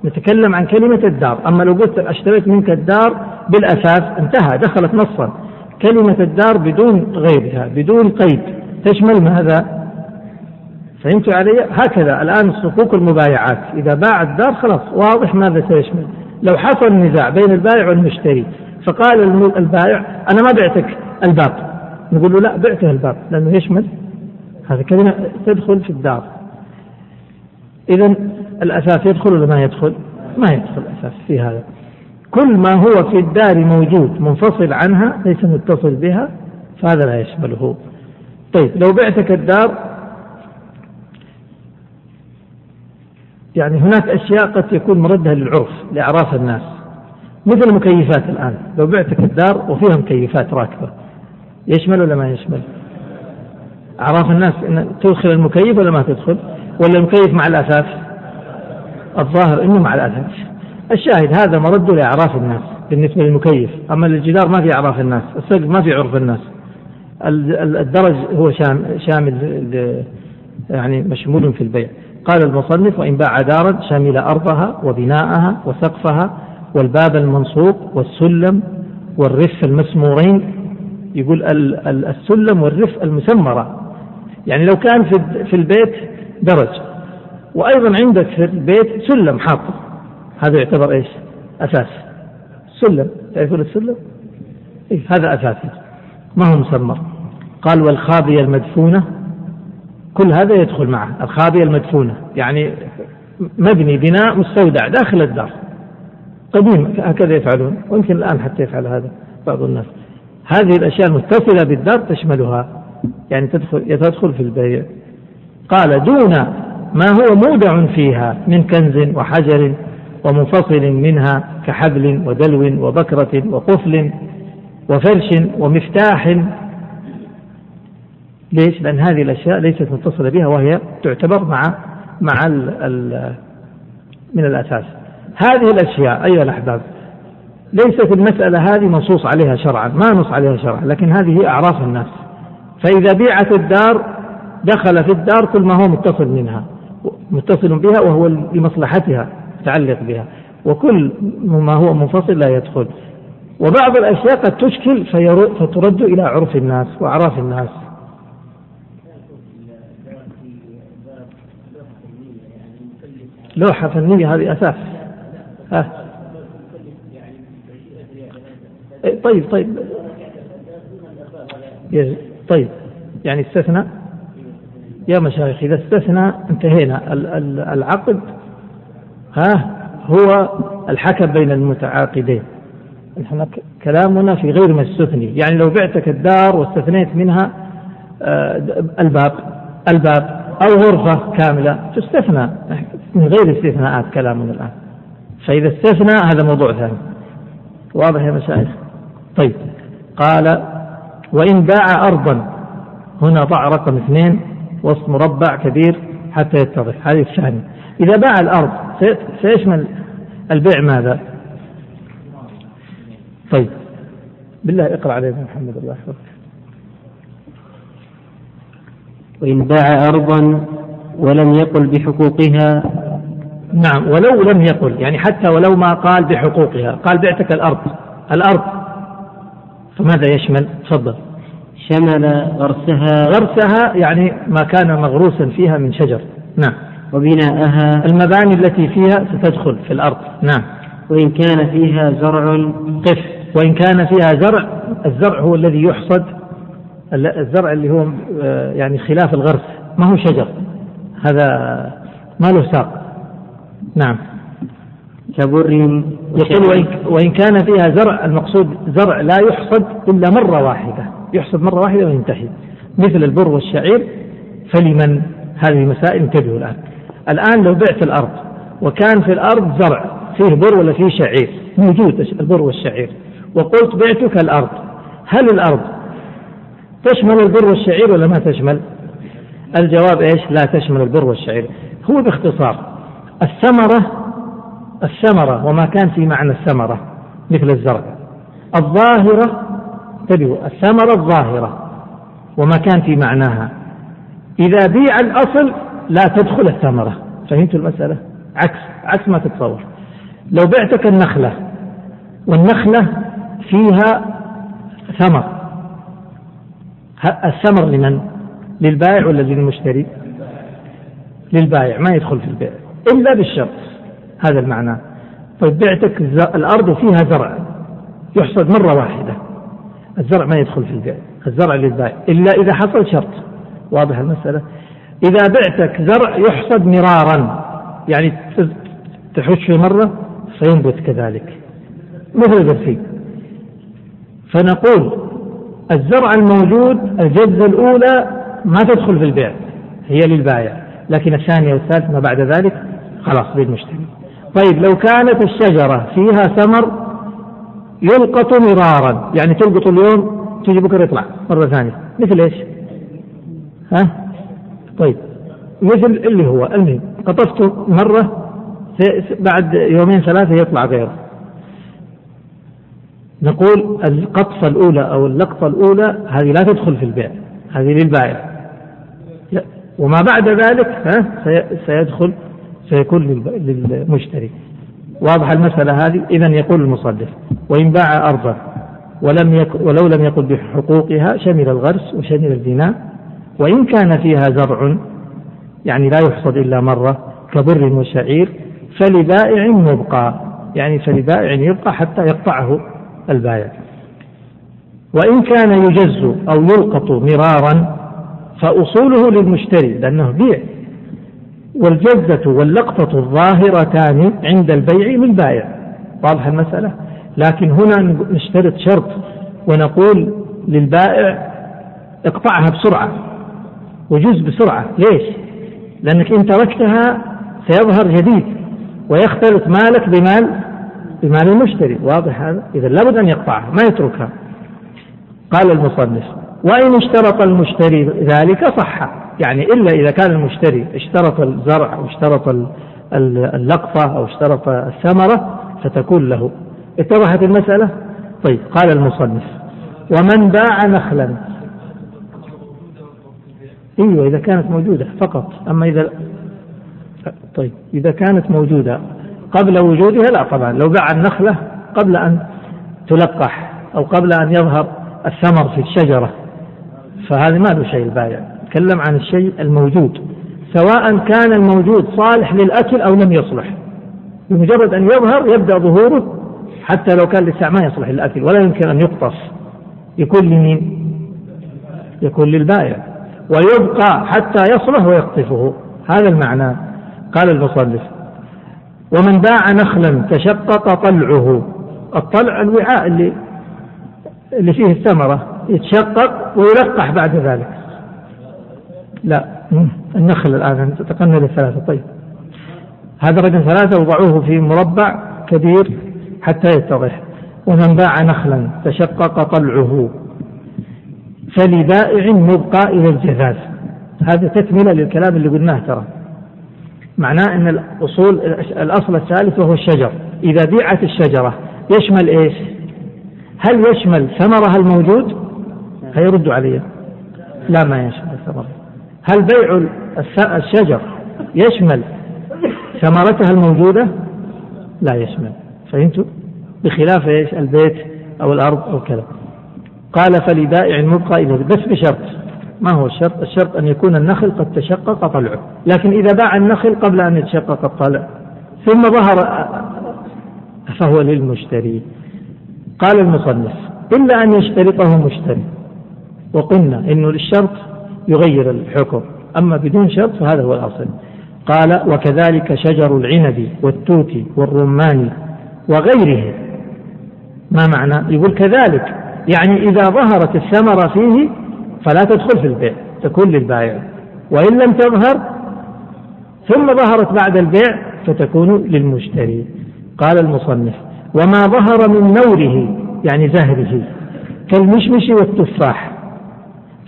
نتكلم عن كلمة الدار. أما لو قلت أشتريت منك الدار بالأساس انتهى دخلت نصا. كلمة الدار بدون غيرها بدون قيد. تشمل ماذا فهمت علي؟ هكذا. الآن صكوك المبايعات. إذا باع الدار خلاص واضح ماذا سيشمل. لو حصل نزاع بين البائع والمشتري فقال البائع أنا ما بعتك الباب. نقول له لا بعته الباب لأنه يشمل هذا كلمة تدخل في الدار. إذا الأساس يدخل ولا ما يدخل؟ ما يدخل الأساس في هذا. كل ما هو في الدار موجود منفصل عنها ليس متصل بها فهذا لا يشمله. طيب لو بعتك الدار يعني هناك أشياء قد يكون مردها للعرف لأعراف الناس. مثل المكيفات الآن. لو بعتك الدار وفيها مكيفات راكبة. يشمل ولا ما يشمل؟ أعراف الناس إن تدخل المكيف ولا ما تدخل؟ ولا المكيف مع الأثاث؟ الظاهر إنه مع الأثاث. الشاهد هذا مرد لأعراف الناس بالنسبة للمكيف. أما الجدار ما في أعراف الناس. السقف ما في عرف الناس. الدرج هو شامل يعني مشمول في البيع. قال المصنف وإن باع دارا شمل أرضها وبناءها وسقفها والباب المنصوب والسلم والرف المسمورين. يقول السلم والرف المسمرة. يعني لو كان في البيت درج. وأيضا عندك في البيت سلم حاط. هذا يعتبر إيش؟ أساس. سلم. تعرفون السلم؟ إيه هذا أساسي ما هو مسمر؟ قال والخابية المدفونة كل هذا يدخل معه الخابية المدفونة يعني مبني بناء مستودع داخل الدار. قديم هكذا يفعلون ويمكن الآن حتى يفعل هذا بعض الناس. هذه الأشياء المتصلة بالدار تشملها يعني تدخل تدخل في البيع. قال دون ما هو مودع فيها من كنز وحجر ومنفصل منها كحبل ودلو وبكرة وقفل وفرش ومفتاح ليش؟ لأن هذه الأشياء ليست متصلة بها وهي تعتبر مع مع ال ال من الأساس. هذه الأشياء أيها الأحباب ليست المسألة هذه منصوص عليها شرعا. ما نص عليها شرعا لكن هذه هي أعراف الناس. فإذا بيعت الدار دخل في الدار كل ما هو متصل منها متصل بها وهو لمصلحتها متعلق بها. وكل ما هو منفصل لا يدخل. وبعض الأشياء قد تشكل فترد إلى عرف الناس وأعراف الناس. لوحة فنية هذه أساس. ها. إيه، طيب طيب. طيب يعني استثنى يا مشايخ إذا استثنى انتهينا. العقد ها هو الحكم بين المتعاقدين. نحن كلامنا في غير ما استثني. يعني لو بعتك الدار واستثنيت منها آه، الباب الباب أو غرفة كاملة تستثنى. من غير استثناءات كلامنا الآن. فإذا استثنى هذا موضوع ثاني. واضح يا مشايخ؟ طيب. قال وإن باع أرضا هنا ضع رقم اثنين وسط مربع كبير حتى يتضح. هذه الثانية. إذا باع الأرض سيشمل البيع ماذا؟ طيب. بالله اقرأ علينا محمد الله يحفظك. وإن باع أرضا ولم يقل بحقوقها نعم ولو لم يقل يعني حتى ولو ما قال بحقوقها قال بعتك الأرض الأرض. فماذا يشمل؟ تفضل. شمل غرسها. غرسها يعني ما كان مغروسا فيها من شجر. نعم. وبناءها. المباني التي فيها ستدخل في الأرض. نعم. وإن كان فيها زرع. قف. وإن كان فيها زرع الزرع هو الذي يحصد الزرع اللي هو آه، يعني خلاف الغرس. ما هو شجر؟ هذا ما له ساق. نعم. كبر يقول وإن كان فيها زرع المقصود زرع لا يحصد إلا مرة واحدة. يحصد مرة واحدة وينتهي. مثل البر والشعير فلمن؟ هذه المسائل انتبهوا الآن. الآن لو بعت الأرض وكان في الأرض زرع فيه بر ولا فيه شعير؟ موجود البر والشعير. وقلت بعتك الأرض. هل الأرض تشمل البر والشعير ولا ما تشمل؟ الجواب إيش؟ لا تشمل البر والشعير. هو باختصار. الثمرة الثمرة وما كان في معنى الثمرة مثل الزرع. الظاهرة انتبهوا الثمرة الظاهرة وما كان في معناها. إذا بيع الأصل لا تدخل الثمرة. فهمتوا المسألة؟ عكس عكس ما تتصور. لو بعتك النخلة والنخلة فيها ثمر. الثمر لمن؟ للبائع ولا للمشتري؟ للبائع ما يدخل في البيع. إلا بالشرط هذا المعنى. طيب بعتك الأرض فيها زرع يحصد مرة واحدة. الزرع ما يدخل في البيع. الزرع للبائع إلا إذا حصل شرط. واضح المسألة؟ إذا بعتك زرع يحصد مرارا يعني تحش مرة فينبت كذلك. مثل البرسيم فنقول الزرع الموجود الجزة الأولى ما تدخل في البيع هي للبائع لكن الثانية والثالثة ما بعد ذلك خلاص للمشتري طيب لو كانت الشجرة فيها ثمر يلقط مرارا يعني تلقط اليوم تيجي بكرة يطلع مرة ثانية مثل إيش؟ ها؟ طيب مثل اللي هو المهم قطفته مرة بعد يومين ثلاثة يطلع غيره نقول القطفة الأولى أو اللقطة الأولى هذه لا تدخل في البيع هذه للبائع وما بعد ذلك ها سيدخل سيكون للمشتري. واضح المسألة هذه؟ إذا يقول المصدق وإن باع أرضا ولم يك ولو لم يقل بحقوقها شمل الغرس وشمل البناء وإن كان فيها زرع يعني لا يحصد إلا مرة كبر وشعير فلبائع مبقى يعني فلبائع يبقى حتى يقطعه البائع. وإن كان يجز أو يلقط مرارا فأصوله للمشتري لأنه بيع. والجزة واللقطة الظاهرتان عند البيع للبائع واضح المسألة؟ لكن هنا نشترط شرط ونقول للبائع اقطعها بسرعة. وجز بسرعة. ليش؟ لأنك إن تركتها سيظهر جديد ويختلط مالك بمال بمال المشتري. واضح هذا؟ إذا لابد أن يقطعها ما يتركها. قال المصنف وإن اشترط المشتري ذلك صح. يعني إلا إذا كان المشتري اشترط الزرع أو اشترط اللقطة أو اشترط الثمرة فتكون له. اتضحت المسألة؟ طيب قال المصنف. ومن باع نخلا. أيوه إذا كانت موجودة فقط. أما إذا طيب إذا كانت موجودة قبل وجودها لا طبعا. لو باع النخلة قبل أن تلقح أو قبل أن يظهر الثمر في الشجرة. فهذا ما له شيء البائع تكلم عن الشيء الموجود. سواء كان الموجود صالح للأكل أو لم يصلح. بمجرد أن يظهر يبدأ ظهوره حتى لو كان لسه ما يصلح للأكل. ولا يمكن أن يقتص. يكون لمين؟ يكون للبائع ويبقى حتى يصلح ويقطفه. هذا المعنى. قال المصنف. ومن باع نخلا تشقق طلعه. الطلع الوعاء اللي اللي فيه الثمرة. يتشقق ويلقح بعد ذلك. لا النخل الآن تقنن الثلاثة طيب. هذا رقم ثلاثة وضعوه في مربع كبير حتى يتضح. ومن باع نخلا تشقق طلعه. فلبائع مبقى إلى الجذاذ. هذا تكملة للكلام اللي قلناه ترى. معناه أن الأصول الأصل الثالث وهو الشجر. إذا بيعت الشجرة يشمل إيش؟ هل يشمل ثمرها الموجود؟ هيردوا علي لا ما يشمل هل بيع الشجر يشمل ثمرتها الموجودة؟ لا يشمل. فهمتوا؟ بخلاف إيش؟ البيت أو الأرض أو كذا. قال فلبائع مبقى إليه بس بشرط. ما هو الشرط؟ الشرط أن يكون النخل قد تشقق طلعه. لكن إذا باع النخل قبل أن يتشقق الطلع ثم ظهر فهو للمشتري. قال المصنف إلا أن يشترطه مشتري. وقلنا إنه للشرط يغير الحكم. أما بدون شرط فهذا هو الأصل. قال وكذلك شجر العنب والتوت والرمان وغيره. ما معنى؟ يقول كذلك. يعني إذا ظهرت الثمرة فيه فلا تدخل في البيع تكون للبائع. وإن لم تظهر ثم ظهرت بعد البيع فتكون للمشتري. قال المصنف وما ظهر من نوره يعني زهره كالمشمش والتفاح.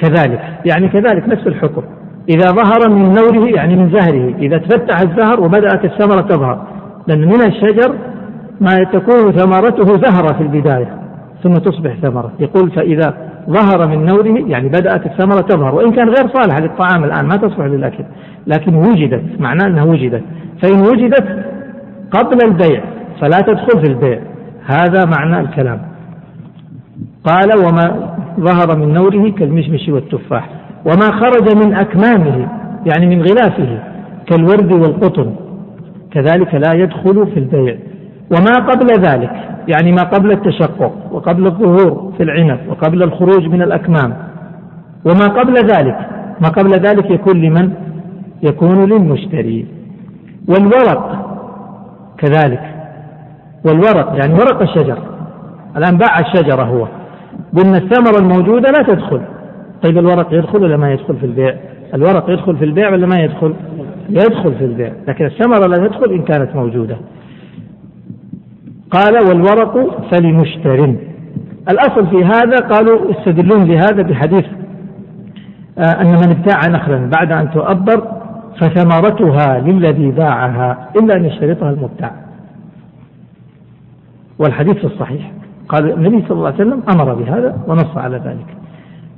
كذلك. يعني كذلك نفس الحكم. إذا ظهر من نوره يعني من زهره إذا تفتح الزهر وبدأت الثمرة تظهر. لأن من الشجر ما تكون ثمرته زهرة في البداية ثم تصبح ثمرة. يقول فإذا ظهر من نوره يعني بدأت الثمرة تظهر. وإن كان غير صالحة للطعام الآن ما تصلح للأكل. لكن وجدت معناه أنها وجدت. فإن وجدت قبل البيع فلا تدخل في البيع. هذا معنى الكلام. قال وما ظهر من نوره كالمشمش والتفاح وما خرج من أكمامه يعني من غلافه كالورد والقطن. كذلك لا يدخل في البيع. وما قبل ذلك يعني ما قبل التشقق وقبل الظهور في العنب وقبل الخروج من الأكمام. وما قبل ذلك ما قبل ذلك يكون لمن؟ يكون للمشتري. والورق كذلك. والورق يعني ورق الشجر. الآن باع الشجرة هو. قلنا الثمرة الموجودة لا تدخل. طيب الورق يدخل ولا ما يدخل في البيع؟ الورق يدخل في البيع ولا ما يدخل؟ يدخل في البيع لكن الثمرة لا تدخل إن كانت موجودة. قال والورق فلمشتر. الأصل في هذا قالوا يستدلون بهذا بحديث آه، أن من ابتاع نخلا بعد أن تؤبر فثمرتها للذي باعها إلا أن يشترطها المبتاع. والحديث في الصحيح. قال النبي صلى الله عليه وسلم أمر بهذا ونص على ذلك.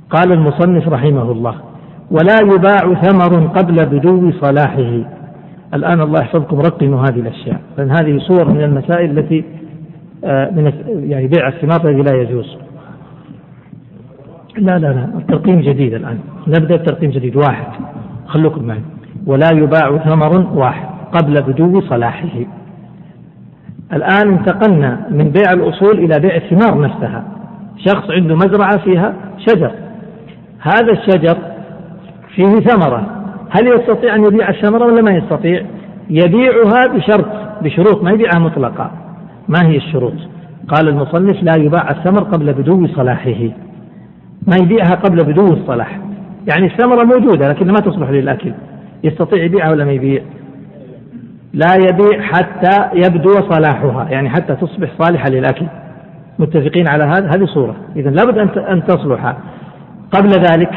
قال المصنف رحمه الله ولا يباع ثمر قبل بدو صلاحه. الآن الله يحفظكم رقموا هذه الأشياء لأن هذه صور من المسائل التي آه، من يعني بيع الثمار الذي لا يجوز. لا لا لا الترقيم جديد الآن. نبدأ بترقيم جديد واحد. خلوكم معي. ولا يباع ثمر واحد قبل بدو صلاحه. الآن انتقلنا من بيع الأصول إلى بيع الثمار نفسها. شخص عنده مزرعة فيها شجر. هذا الشجر فيه ثمرة. هل يستطيع أن يبيع الثمرة ولا ما يستطيع؟ يبيعها بشرط بشروط ما يبيعها مطلقة. ما هي الشروط؟ قال المصنف لا يباع الثمر قبل بدو صلاحه. ما يبيعها قبل بدو الصلاح. يعني الثمرة موجودة لكن ما تصلح للأكل. يستطيع يبيعها ولا ما يبيع؟ لا يبيع حتى يبدو صلاحها يعني حتى تصبح صالحة للأكل. متفقين على هذا؟ هذه صورة. إذا لابد أن أن تصلح. قبل ذلك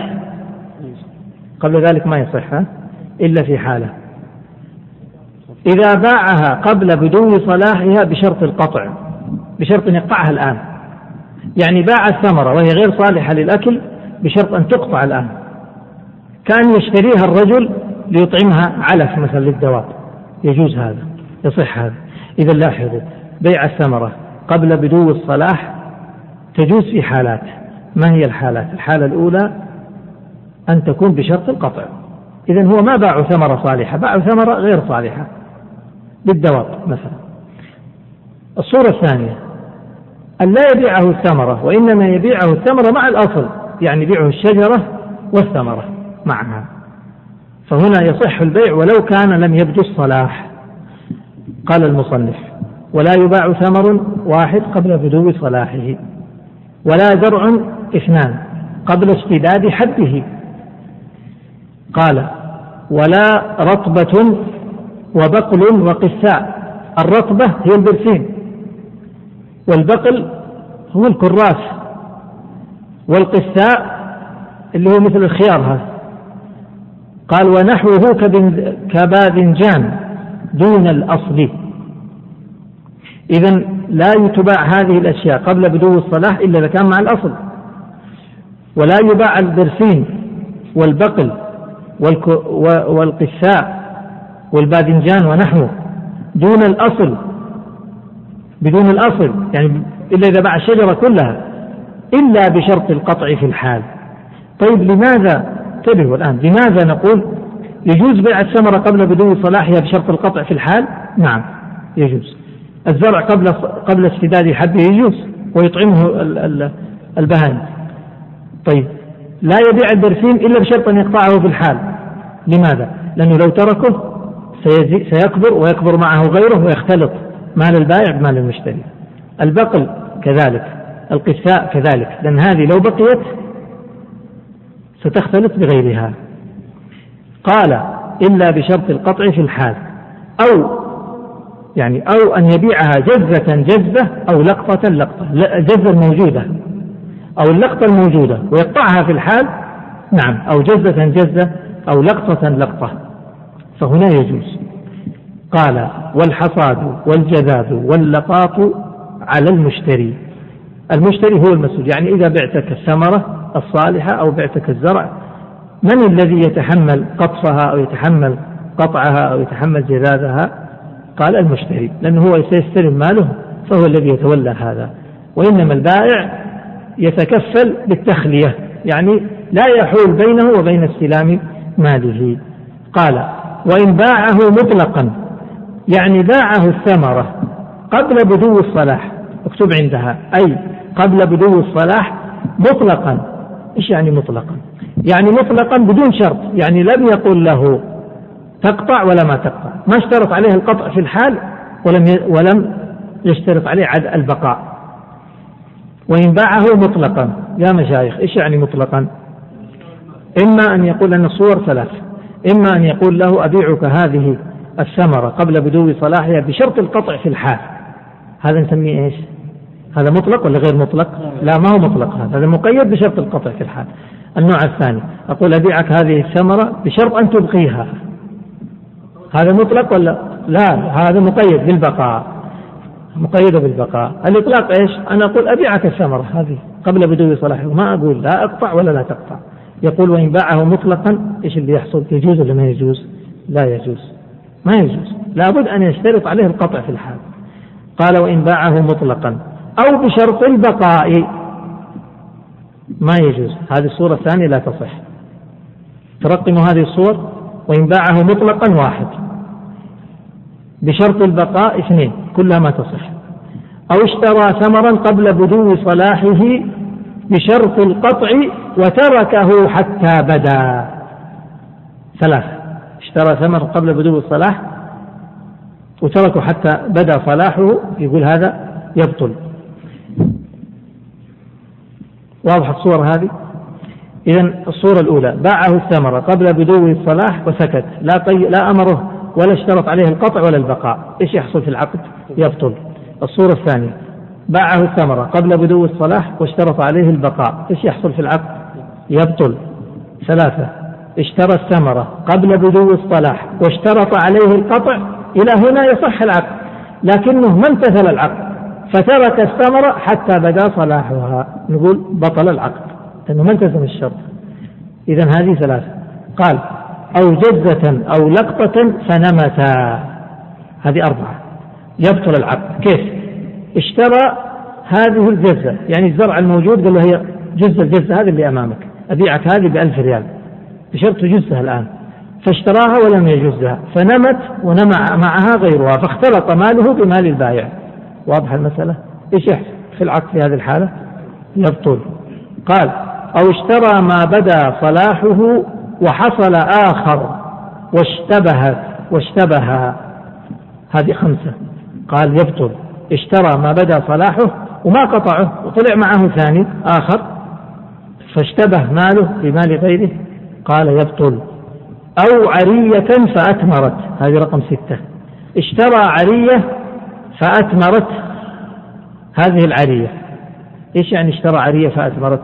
قبل ذلك ما يصح إلا في حالة. إذا باعها قبل بدو صلاحها بشرط القطع بشرط أن يقطعها الآن. يعني باع الثمرة وهي غير صالحة للأكل بشرط أن تقطع الآن. كان يشتريها الرجل ليطعمها علف مثلا للدواب. يجوز هذا يصح هذا. إذا لاحظوا بيع الثمرة قبل بدو الصلاح تجوز في حالات ما هي الحالات؟ الحالة الأولى أن تكون بشرط القطع. إذا هو ما باع ثمرة صالحة باع ثمرة غير صالحة. للدواب مثلا. الصورة الثانية أن لا يبيعه الثمرة وإنما يبيعه الثمرة مع الأصل يعني يبيعه الشجرة والثمرة معها. فهنا يصح البيع ولو كان لم يبدو الصلاح. قال المصنف ولا يباع ثمر واحد قبل بدو صلاحه ولا زرع اثنان قبل اشتداد حده. قال ولا رطبة وبقل وقساء الرطبة هي البرسيم والبقل هو الكراس والقساء اللي هو مثل الخيار هذا. قال ونحوه كباذنجان دون الأصل. إذا لا تباع هذه الأشياء قبل بدو الصلاح إلا إذا كان مع الأصل. ولا يباع البرسيم والبقل والقساء والباذنجان ونحوه دون الأصل. بدون الأصل يعني إلا إذا باع الشجرة كلها إلا بشرط القطع في الحال. طيب لماذا انتبهوا الآن. لماذا نقول يجوز بيع الثمرة قبل بدو صلاحها بشرط القطع في الحال؟ نعم يجوز. الزرع قبل قبل اشتداد حبه يجوز ويطعمه البهائم. طيب لا يبيع البرسيم إلا بشرط أن يقطعه في الحال. لماذا؟ لأنه لو تركه سيكبر ويكبر معه غيره ويختلط مال البائع بمال المشتري. البقل كذلك القساء كذلك. لأن هذه لو بقيت ستختلط بغيرها. قال إلا بشرط القطع في الحال. أو يعني أو أن يبيعها جزة جزة أو لقطة لقطة. الجزة الموجودة أو اللقطة الموجودة ويقطعها في الحال نعم أو جزة جزة أو لقطة لقطة. فهنا يجوز. قال والحصاد والجذاذ واللقاط على المشتري. المشتري هو المسؤول. يعني إذا بعتك الثمرة الصالحة أو بعتك الزرع من الذي يتحمل قطفها أو يتحمل قطعها أو يتحمل جذاذها؟ قال المشتري لأنه هو سيستلم ماله فهو الذي يتولى هذا. وإنما البائع يتكفل بالتخلية يعني لا يحول بينه وبين استلام ماله. قال وإن باعه مطلقا يعني باعه الثمرة قبل بدو الصلاح اكتب عندها أي قبل بدو الصلاح مطلقا إيش يعني مطلقا؟ يعني مطلقا بدون شرط، يعني لم يقل له تقطع ولا ما تقطع، ما اشترط عليه القطع في الحال ولم ولم يشترط عليه عد البقاء. وإن باعه مطلقا يا مشايخ إيش يعني مطلقا؟ إما أن يقول أن الصور ثلاث، إما أن يقول له أبيعك هذه الثمرة قبل بدو صلاحها بشرط القطع في الحال. هذا نسميه إيش؟ هذا مطلق ولا غير مطلق؟ لا. ما هو مطلق هذا هذا مقيد بشرط القطع في الحال. النوع الثاني أقول أبيعك هذه الثمرة بشرط أن تبقيها. هذا مطلق ولا؟ لا هذا مقيد بالبقاء. مقيد بالبقاء. الإطلاق إيش؟ أنا أقول أبيعك الثمرة هذه قبل بدو صلاحه ما أقول لا أقطع ولا لا تقطع. يقول وإن باعه مطلقا إيش اللي يحصل؟ يجوز ولا ما يجوز؟ لا يجوز. ما يجوز. لابد أن يشترط عليه القطع في الحال. قال وإن باعه مطلقا. أو بشرط البقاء. ما يجوز. هذه الصورة الثانية لا تصح. ترقموا هذه الصور وإن باعه مطلقا واحد. بشرط البقاء اثنين كلها ما تصح. أو اشترى ثمرا قبل بدو صلاحه بشرط القطع وتركه حتى بدا. ثلاث اشترى ثمرا قبل بدو الصلاح وتركه حتى بدا صلاحه يقول هذا يبطل. واضحة الصورة هذه؟ إذا الصورة الأولى باعه الثمرة قبل بدو الصلاح وسكت لا, قي... لا أمره ولا اشترط عليه القطع ولا البقاء. إيش يحصل في العقد؟ يبطل. الصورة الثانية باعه الثمرة قبل بدو الصلاح واشترط عليه البقاء. إيش يحصل في العقد؟ يبطل. ثلاثة اشترى الثمرة قبل بدو الصلاح واشترط عليه القطع إلى هنا يصح العقد. لكنه ما امتثل العقد. فترك الثمرة حتى بدا صلاحها. نقول بطل العقد لأنه ما التزم الشرط. إذا هذه ثلاثة. قال أو جزة أو لقطة فنمتا. هذه أربعة. يبطل العقد. كيف؟ اشترى هذه الجزة. يعني الزرع الموجود قال له هي جزة الجزة هذه اللي أمامك. أبيعك هذه بألف ريال. بشرط تجزها الآن. فاشتراها ولم يجزها. فنمت ونمع معها غيرها فاختلط ماله بمال البائع. واضح المسألة؟ إيش يحصل؟ في العقد في هذه الحالة؟ يبطل. قال أو اشترى ما بدا صلاحه وحصل آخر واشتبهت واشتبه هذه خمسة. قال يبطل. اشترى ما بدا صلاحه وما قطعه وطلع معه ثاني آخر فاشتبه ماله بمال غيره. قال يبطل. أو عرية فأثمرت. هذه رقم ستة. اشترى عرية فأثمرت هذه العرية. إيش يعني اشترى عرية فأثمرت؟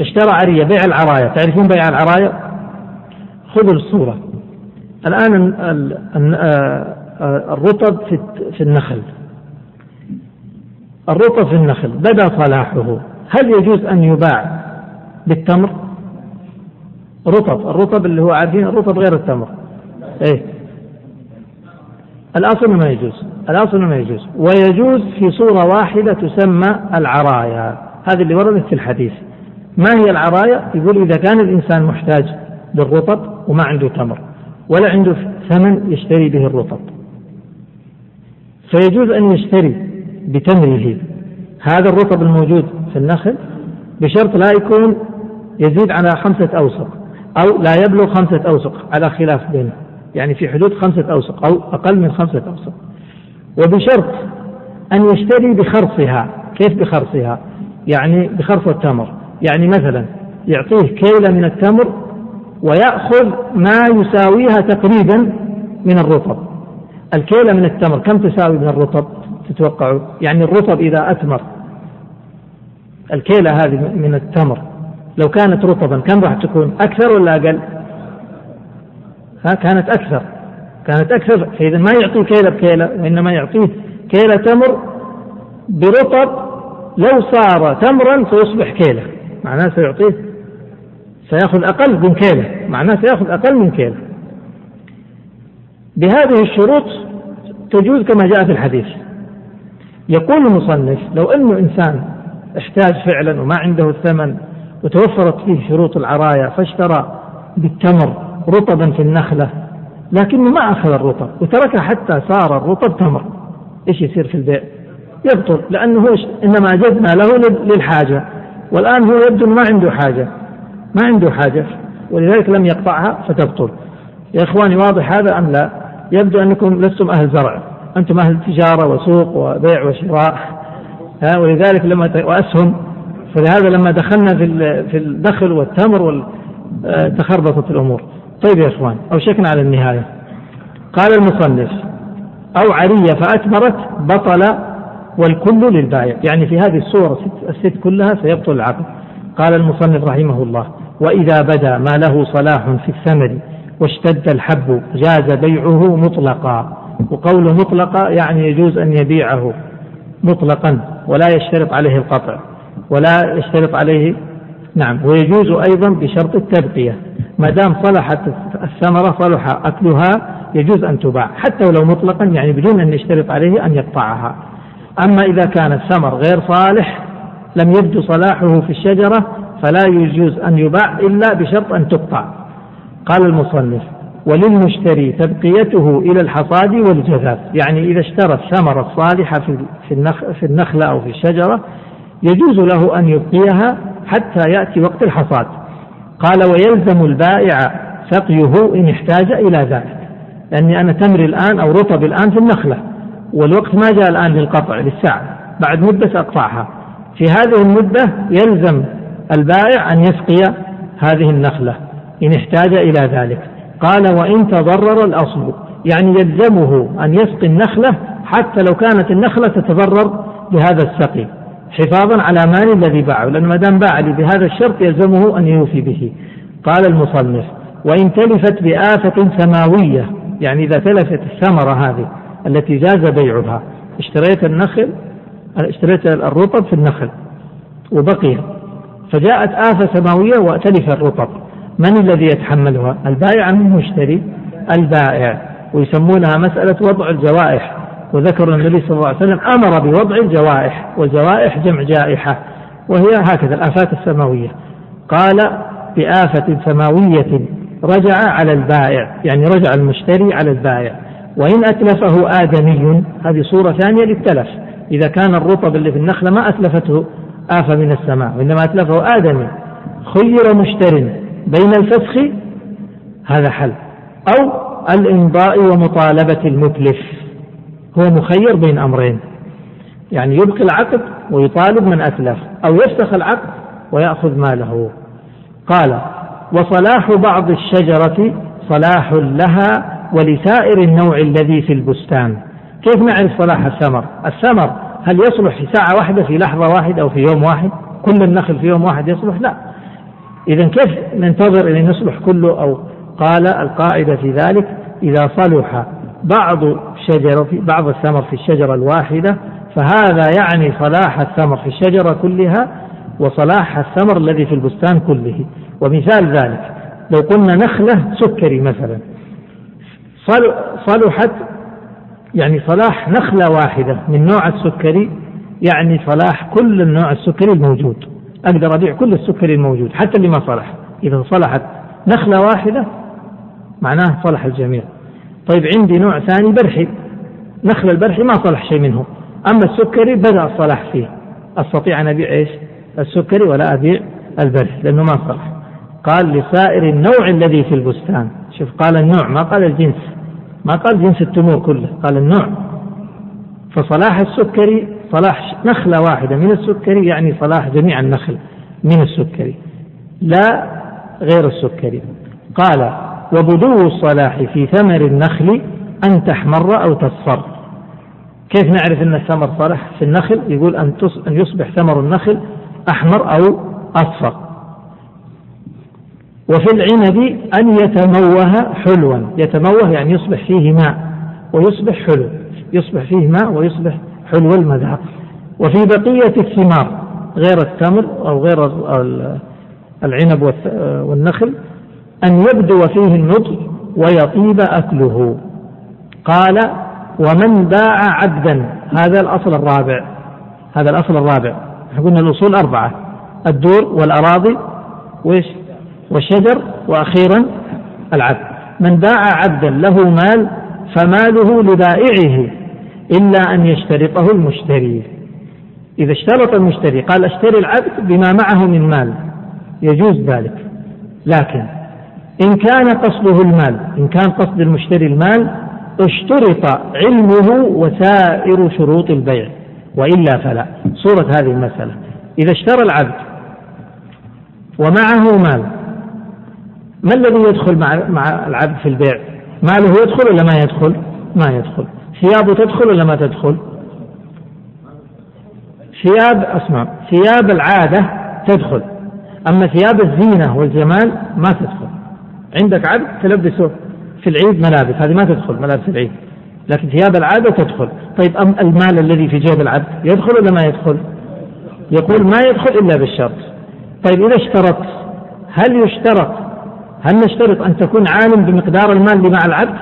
اشترى عرية بيع العراية تعرفون بيع العراية خذوا الصورة الآن آه، الرطب في النخل. الرطب في النخل بدا صلاحه. هل يجوز أن يباع بالتمر؟ رطب. الرطب اللي هو عارفين الرطب غير التمر. إيه. الأصل ما يجوز. الأصل ما يجوز. ويجوز في صورة واحدة تسمى العرايا. هذه اللي وردت في الحديث. ما هي العرايا؟ يقول إذا كان الإنسان محتاج للرطب وما عنده تمر ولا عنده ثمن يشتري به الرطب. فيجوز أن يشتري بتمره. هذا الرطب الموجود في النخل بشرط لا يكون يزيد على خمسة أوسق أو لا يبلغ خمسة أوسق على خلاف بينه. يعني في حدود خمسة أوسق أو أقل من خمسة أوسق. وبشرط أن يشتري بخرصها. كيف بخرصها؟ يعني بخرص التمر. يعني مثلا يعطيه كيلة من التمر ويأخذ ما يساويها تقريبا من الرطب. الكيلة من التمر كم تساوي من الرطب تتوقعوا يعني الرطب إذا أثمر الكيلة هذه من التمر لو كانت رطبا كم راح تكون؟ أكثر ولا أقل؟ ها كانت أكثر. كانت أكثر فإذا ما يعطيه كيلة بكيلة وإنما يعطيه كيلة تمر برطب لو صار تمرا سيصبح كيلة. معناه سيعطيه سيأخذ أقل من كيلة. معناه سيأخذ أقل من كيلة. بهذه الشروط تجوز كما جاء في الحديث. يقول المصنف لو أنه إنسان احتاج فعلا وما عنده الثمن وتوفرت فيه شروط العراية فاشترى بالتمر رطبا في النخلة لكنه ما أخذ الرطب وتركه حتى صار الرطب تمر. إيش يصير في البيع يبطل لأنه هو إنما أجزنا له للحاجة. والآن هو يبدو ما عنده حاجة. ما عنده حاجة. ولذلك لم يقطعها فتبطل. يا إخواني واضح هذا أم لا؟ يبدو أنكم لستم أهل زرع. أنتم أهل تجارة وسوق وبيع وشراء. ها ولذلك لما وأسهم. فلهذا لما دخلنا في في الدخل والتمر آه، تخربطت الأمور. طيب يا إخوان أوشكنا على النهاية. قال المصنف أو عرية فأثمرت بطل والكل للبائع. يعني في هذه الصورة الست كلها سيبطل العقد. قال المصنف رحمه الله وإذا بدا ما له صلاح في الثمر واشتد الحب جاز بيعه مطلقا. وقوله مطلقا يعني يجوز أن يبيعه مطلقا ولا يشترط عليه القطع ولا يشترط عليه نعم. ويجوز أيضا بشرط التبقية. ما دام صلحت الثمرة صلح أكلها يجوز أن تباع حتى ولو مطلقا يعني بدون أن يشترط عليه أن يقطعها. أما إذا كان الثمر غير صالح لم يبدو صلاحه في الشجرة فلا يجوز أن يباع إلا بشرط أن تقطع. قال المصنف وللمشتري تبقيته إلى الحصاد والجذاب يعني إذا اشترى الثمرة الصالحة في النخلة أو في الشجرة يجوز له أن يبقيها حتى يأتي وقت الحصاد. قال ويلزم البائع سقيه إن احتاج إلى ذلك. لأني أنا تمري الآن أو رطب الآن في النخلة والوقت ما جاء الآن للقطع للساعة بعد مدة سأقطعها. في هذه المدة يلزم البائع أن يسقي هذه النخلة إن احتاج إلى ذلك. قال وإن تضرر الأصل يعني يلزمه أن يسقي النخلة حتى لو كانت النخلة تتضرر بهذا السقي. حفاظا على مال الذي باعه لأن ما دام باع لي بهذا الشرط يلزمه أن يوفي به. قال المصنف وإن تلفت بآفة سماوية يعني إذا تلفت الثمرة هذه التي جاز بيعها اشتريت النخل اشتريت الرطب في النخل وبقي فجاءت آفة سماوية وتلف الرطب. من الذي يتحملها؟ البائع أم المشتري؟ البائع. ويسمونها مسألة وضع الجوائح. وذكر النبي صلى الله عليه وسلم أمر بوضع الجوائح والجوائح جمع جائحة وهي هكذا الآفات السماوية. قال بآفة سماوية رجع على البائع يعني رجع المشتري على البائع. وإن أتلفه آدمي هذه صورة ثانية للتلف. إذا كان الرطب اللي في النخلة ما أتلفته آفة من السماء وإنما أتلفه آدمي. خير مشتر بين الفسخ هذا حل. أو الإمضاء ومطالبة المتلف. هو مخير بين أمرين. يعني يبقي العقد ويطالب من أتلف أو يفسخ العقد ويأخذ ماله. قال وصلاح بعض الشجرة صلاح لها ولسائر النوع الذي في البستان. كيف نعرف صلاح الثمر؟ الثمر هل يصلح في ساعة واحدة في لحظة واحدة أو في يوم واحد؟ كل النخل في يوم واحد يصلح؟ لا. إذا كيف ننتظر أن يصلح كله؟ أو قال القاعدة في ذلك إذا صلح بعض شجرة بعض الثمر في الشجرة الواحدة فهذا يعني صلاح الثمر في الشجرة كلها وصلاح الثمر الذي في البستان كله. ومثال ذلك لو قلنا نخلة سكري مثلا صلحت يعني صلاح نخلة واحدة من نوع السكري يعني صلاح كل النوع السكري الموجود. أقدر أبيع كل السكري الموجود حتى اللي ما صلح. إذا صلحت نخلة واحدة معناه صلح الجميع. طيب عندي نوع ثاني برحي. نخل البرحي ما صلح شيء منه أما السكري بدأ الصلاح فيه. أستطيع أن أبيع إيش؟ السكري ولا أبيع البرحي لأنه ما صلح. قال لسائر النوع الذي في البستان. شوف قال النوع ما قال الجنس. ما قال جنس التمور كله قال النوع. فصلاح السكري صلاح نخلة واحدة من السكري يعني صلاح جميع النخل من السكري لا غير السكري. قال وبدو الصلاح في ثمر النخل أن تحمر أو تصفر. كيف نعرف أن الثمر صالح في النخل؟ يقول أن يصبح ثمر النخل أحمر أو أصفر. وفي العنب أن يتموه حلوا. يتموه يعني يصبح فيه ماء ويصبح حلو. يصبح فيه ماء ويصبح حلو المذاق. وفي بقية الثمار غير التمر أو غير العنب والنخل أن يبدو فيه النضج ويطيب أكله. قال ومن باع عبدا هذا الأصل الرابع. هذا الأصل الرابع. قلنا الأصول أربعة الدور والأراضي وإيش؟ والشجر وأخيرا العبد. من باع عبدا له مال فماله لبائعه إلا أن يشترطه المشتري. إذا اشترط المشتري قال أشتري العبد بما معه من مال. يجوز ذلك. لكن إن كان قصده المال إن كان قصد المشتري المال اشترط علمه وسائر شروط البيع وإلا فلا صورة هذه المسألة إذا اشترى العبد ومعه مال ما الذي يدخل مع مع العبد في البيع؟ ماله يدخل ولا ما يدخل؟ ما يدخل. ثيابه تدخل ولا ما تدخل؟ ثياب أسمع ثياب العادة تدخل أما ثياب الزينة والجمال ما تدخل عندك عبد تلبسه في العيد ملابس. هذه ما تدخل ملابس العيد لكن ثياب العادة تدخل. طيب أم المال الذي في جيب العبد يدخل ولا ما يدخل؟ يقول ما يدخل إلا بالشرط. طيب إذا اشترط هل يشترط؟ هل نشترط أن تكون عالم بمقدار المال اللي مع العبد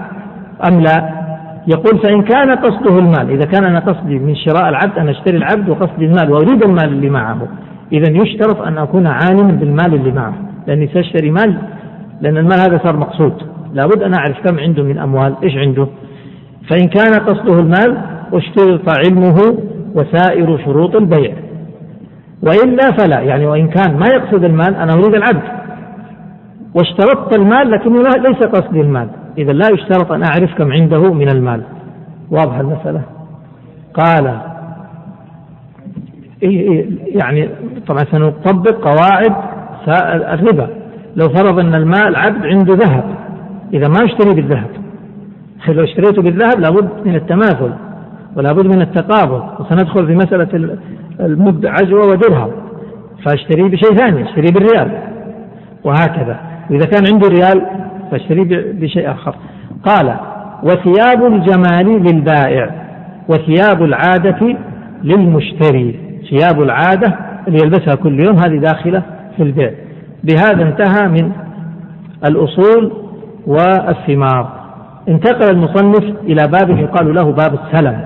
أم لا؟ يقول فإن كان قصده المال إذا كان أنا قصدي من شراء العبد أن أشتري العبد وقصدي المال وأريد المال اللي معه إذا يشترط أن أكون عالما بالمال اللي معه لأني سأشتري مال لأن المال هذا صار مقصود. لابد أن أعرف كم عنده من أموال إيش عنده. فإن كان قصده المال اشترط علمه وسائر شروط البيع. وإلا فلا. يعني وإن كان ما يقصد المال أنا أريد العبد. واشترطت المال لكنه ليس قصدي المال. إذا لا يشترط أن أعرف كم عنده من المال. واضح المسألة؟ قال إيه، إيه، يعني طبعا سنطبق قواعد الربا. لو فرض أن المال عبد عنده ذهب إذا ما اشتري بالذهب. لو اشتريته بالذهب لابد من التماثل ولا بد من التقابض وسندخل في مسألة المبدع عجوة ودرهم. فاشتري بشيء ثاني اشتري بالريال. وهكذا. وإذا كان عنده ريال فاشتري بشيء آخر. قال وثياب الجمال للبائع وثياب العادة للمشتري. ثياب العادة اللي يلبسها كل يوم هذه داخلة في البيع. بهذا انتهى من الأصول والثمار. انتقل المصنف إلى باب يقال له باب السلم.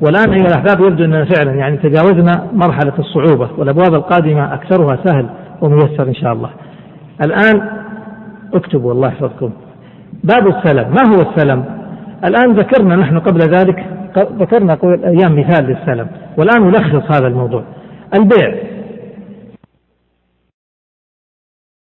والآن أيها الأحباب يبدو أننا فعلا يعني تجاوزنا مرحلة الصعوبة والأبواب القادمة أكثرها سهل وميسر إن شاء الله. الآن اكتبوا الله يحفظكم. باب السلم ما هو السلم؟ الآن ذكرنا نحن قبل ذلك ذكرنا أيام مثال للسلم والآن نلخص هذا الموضوع. البيع.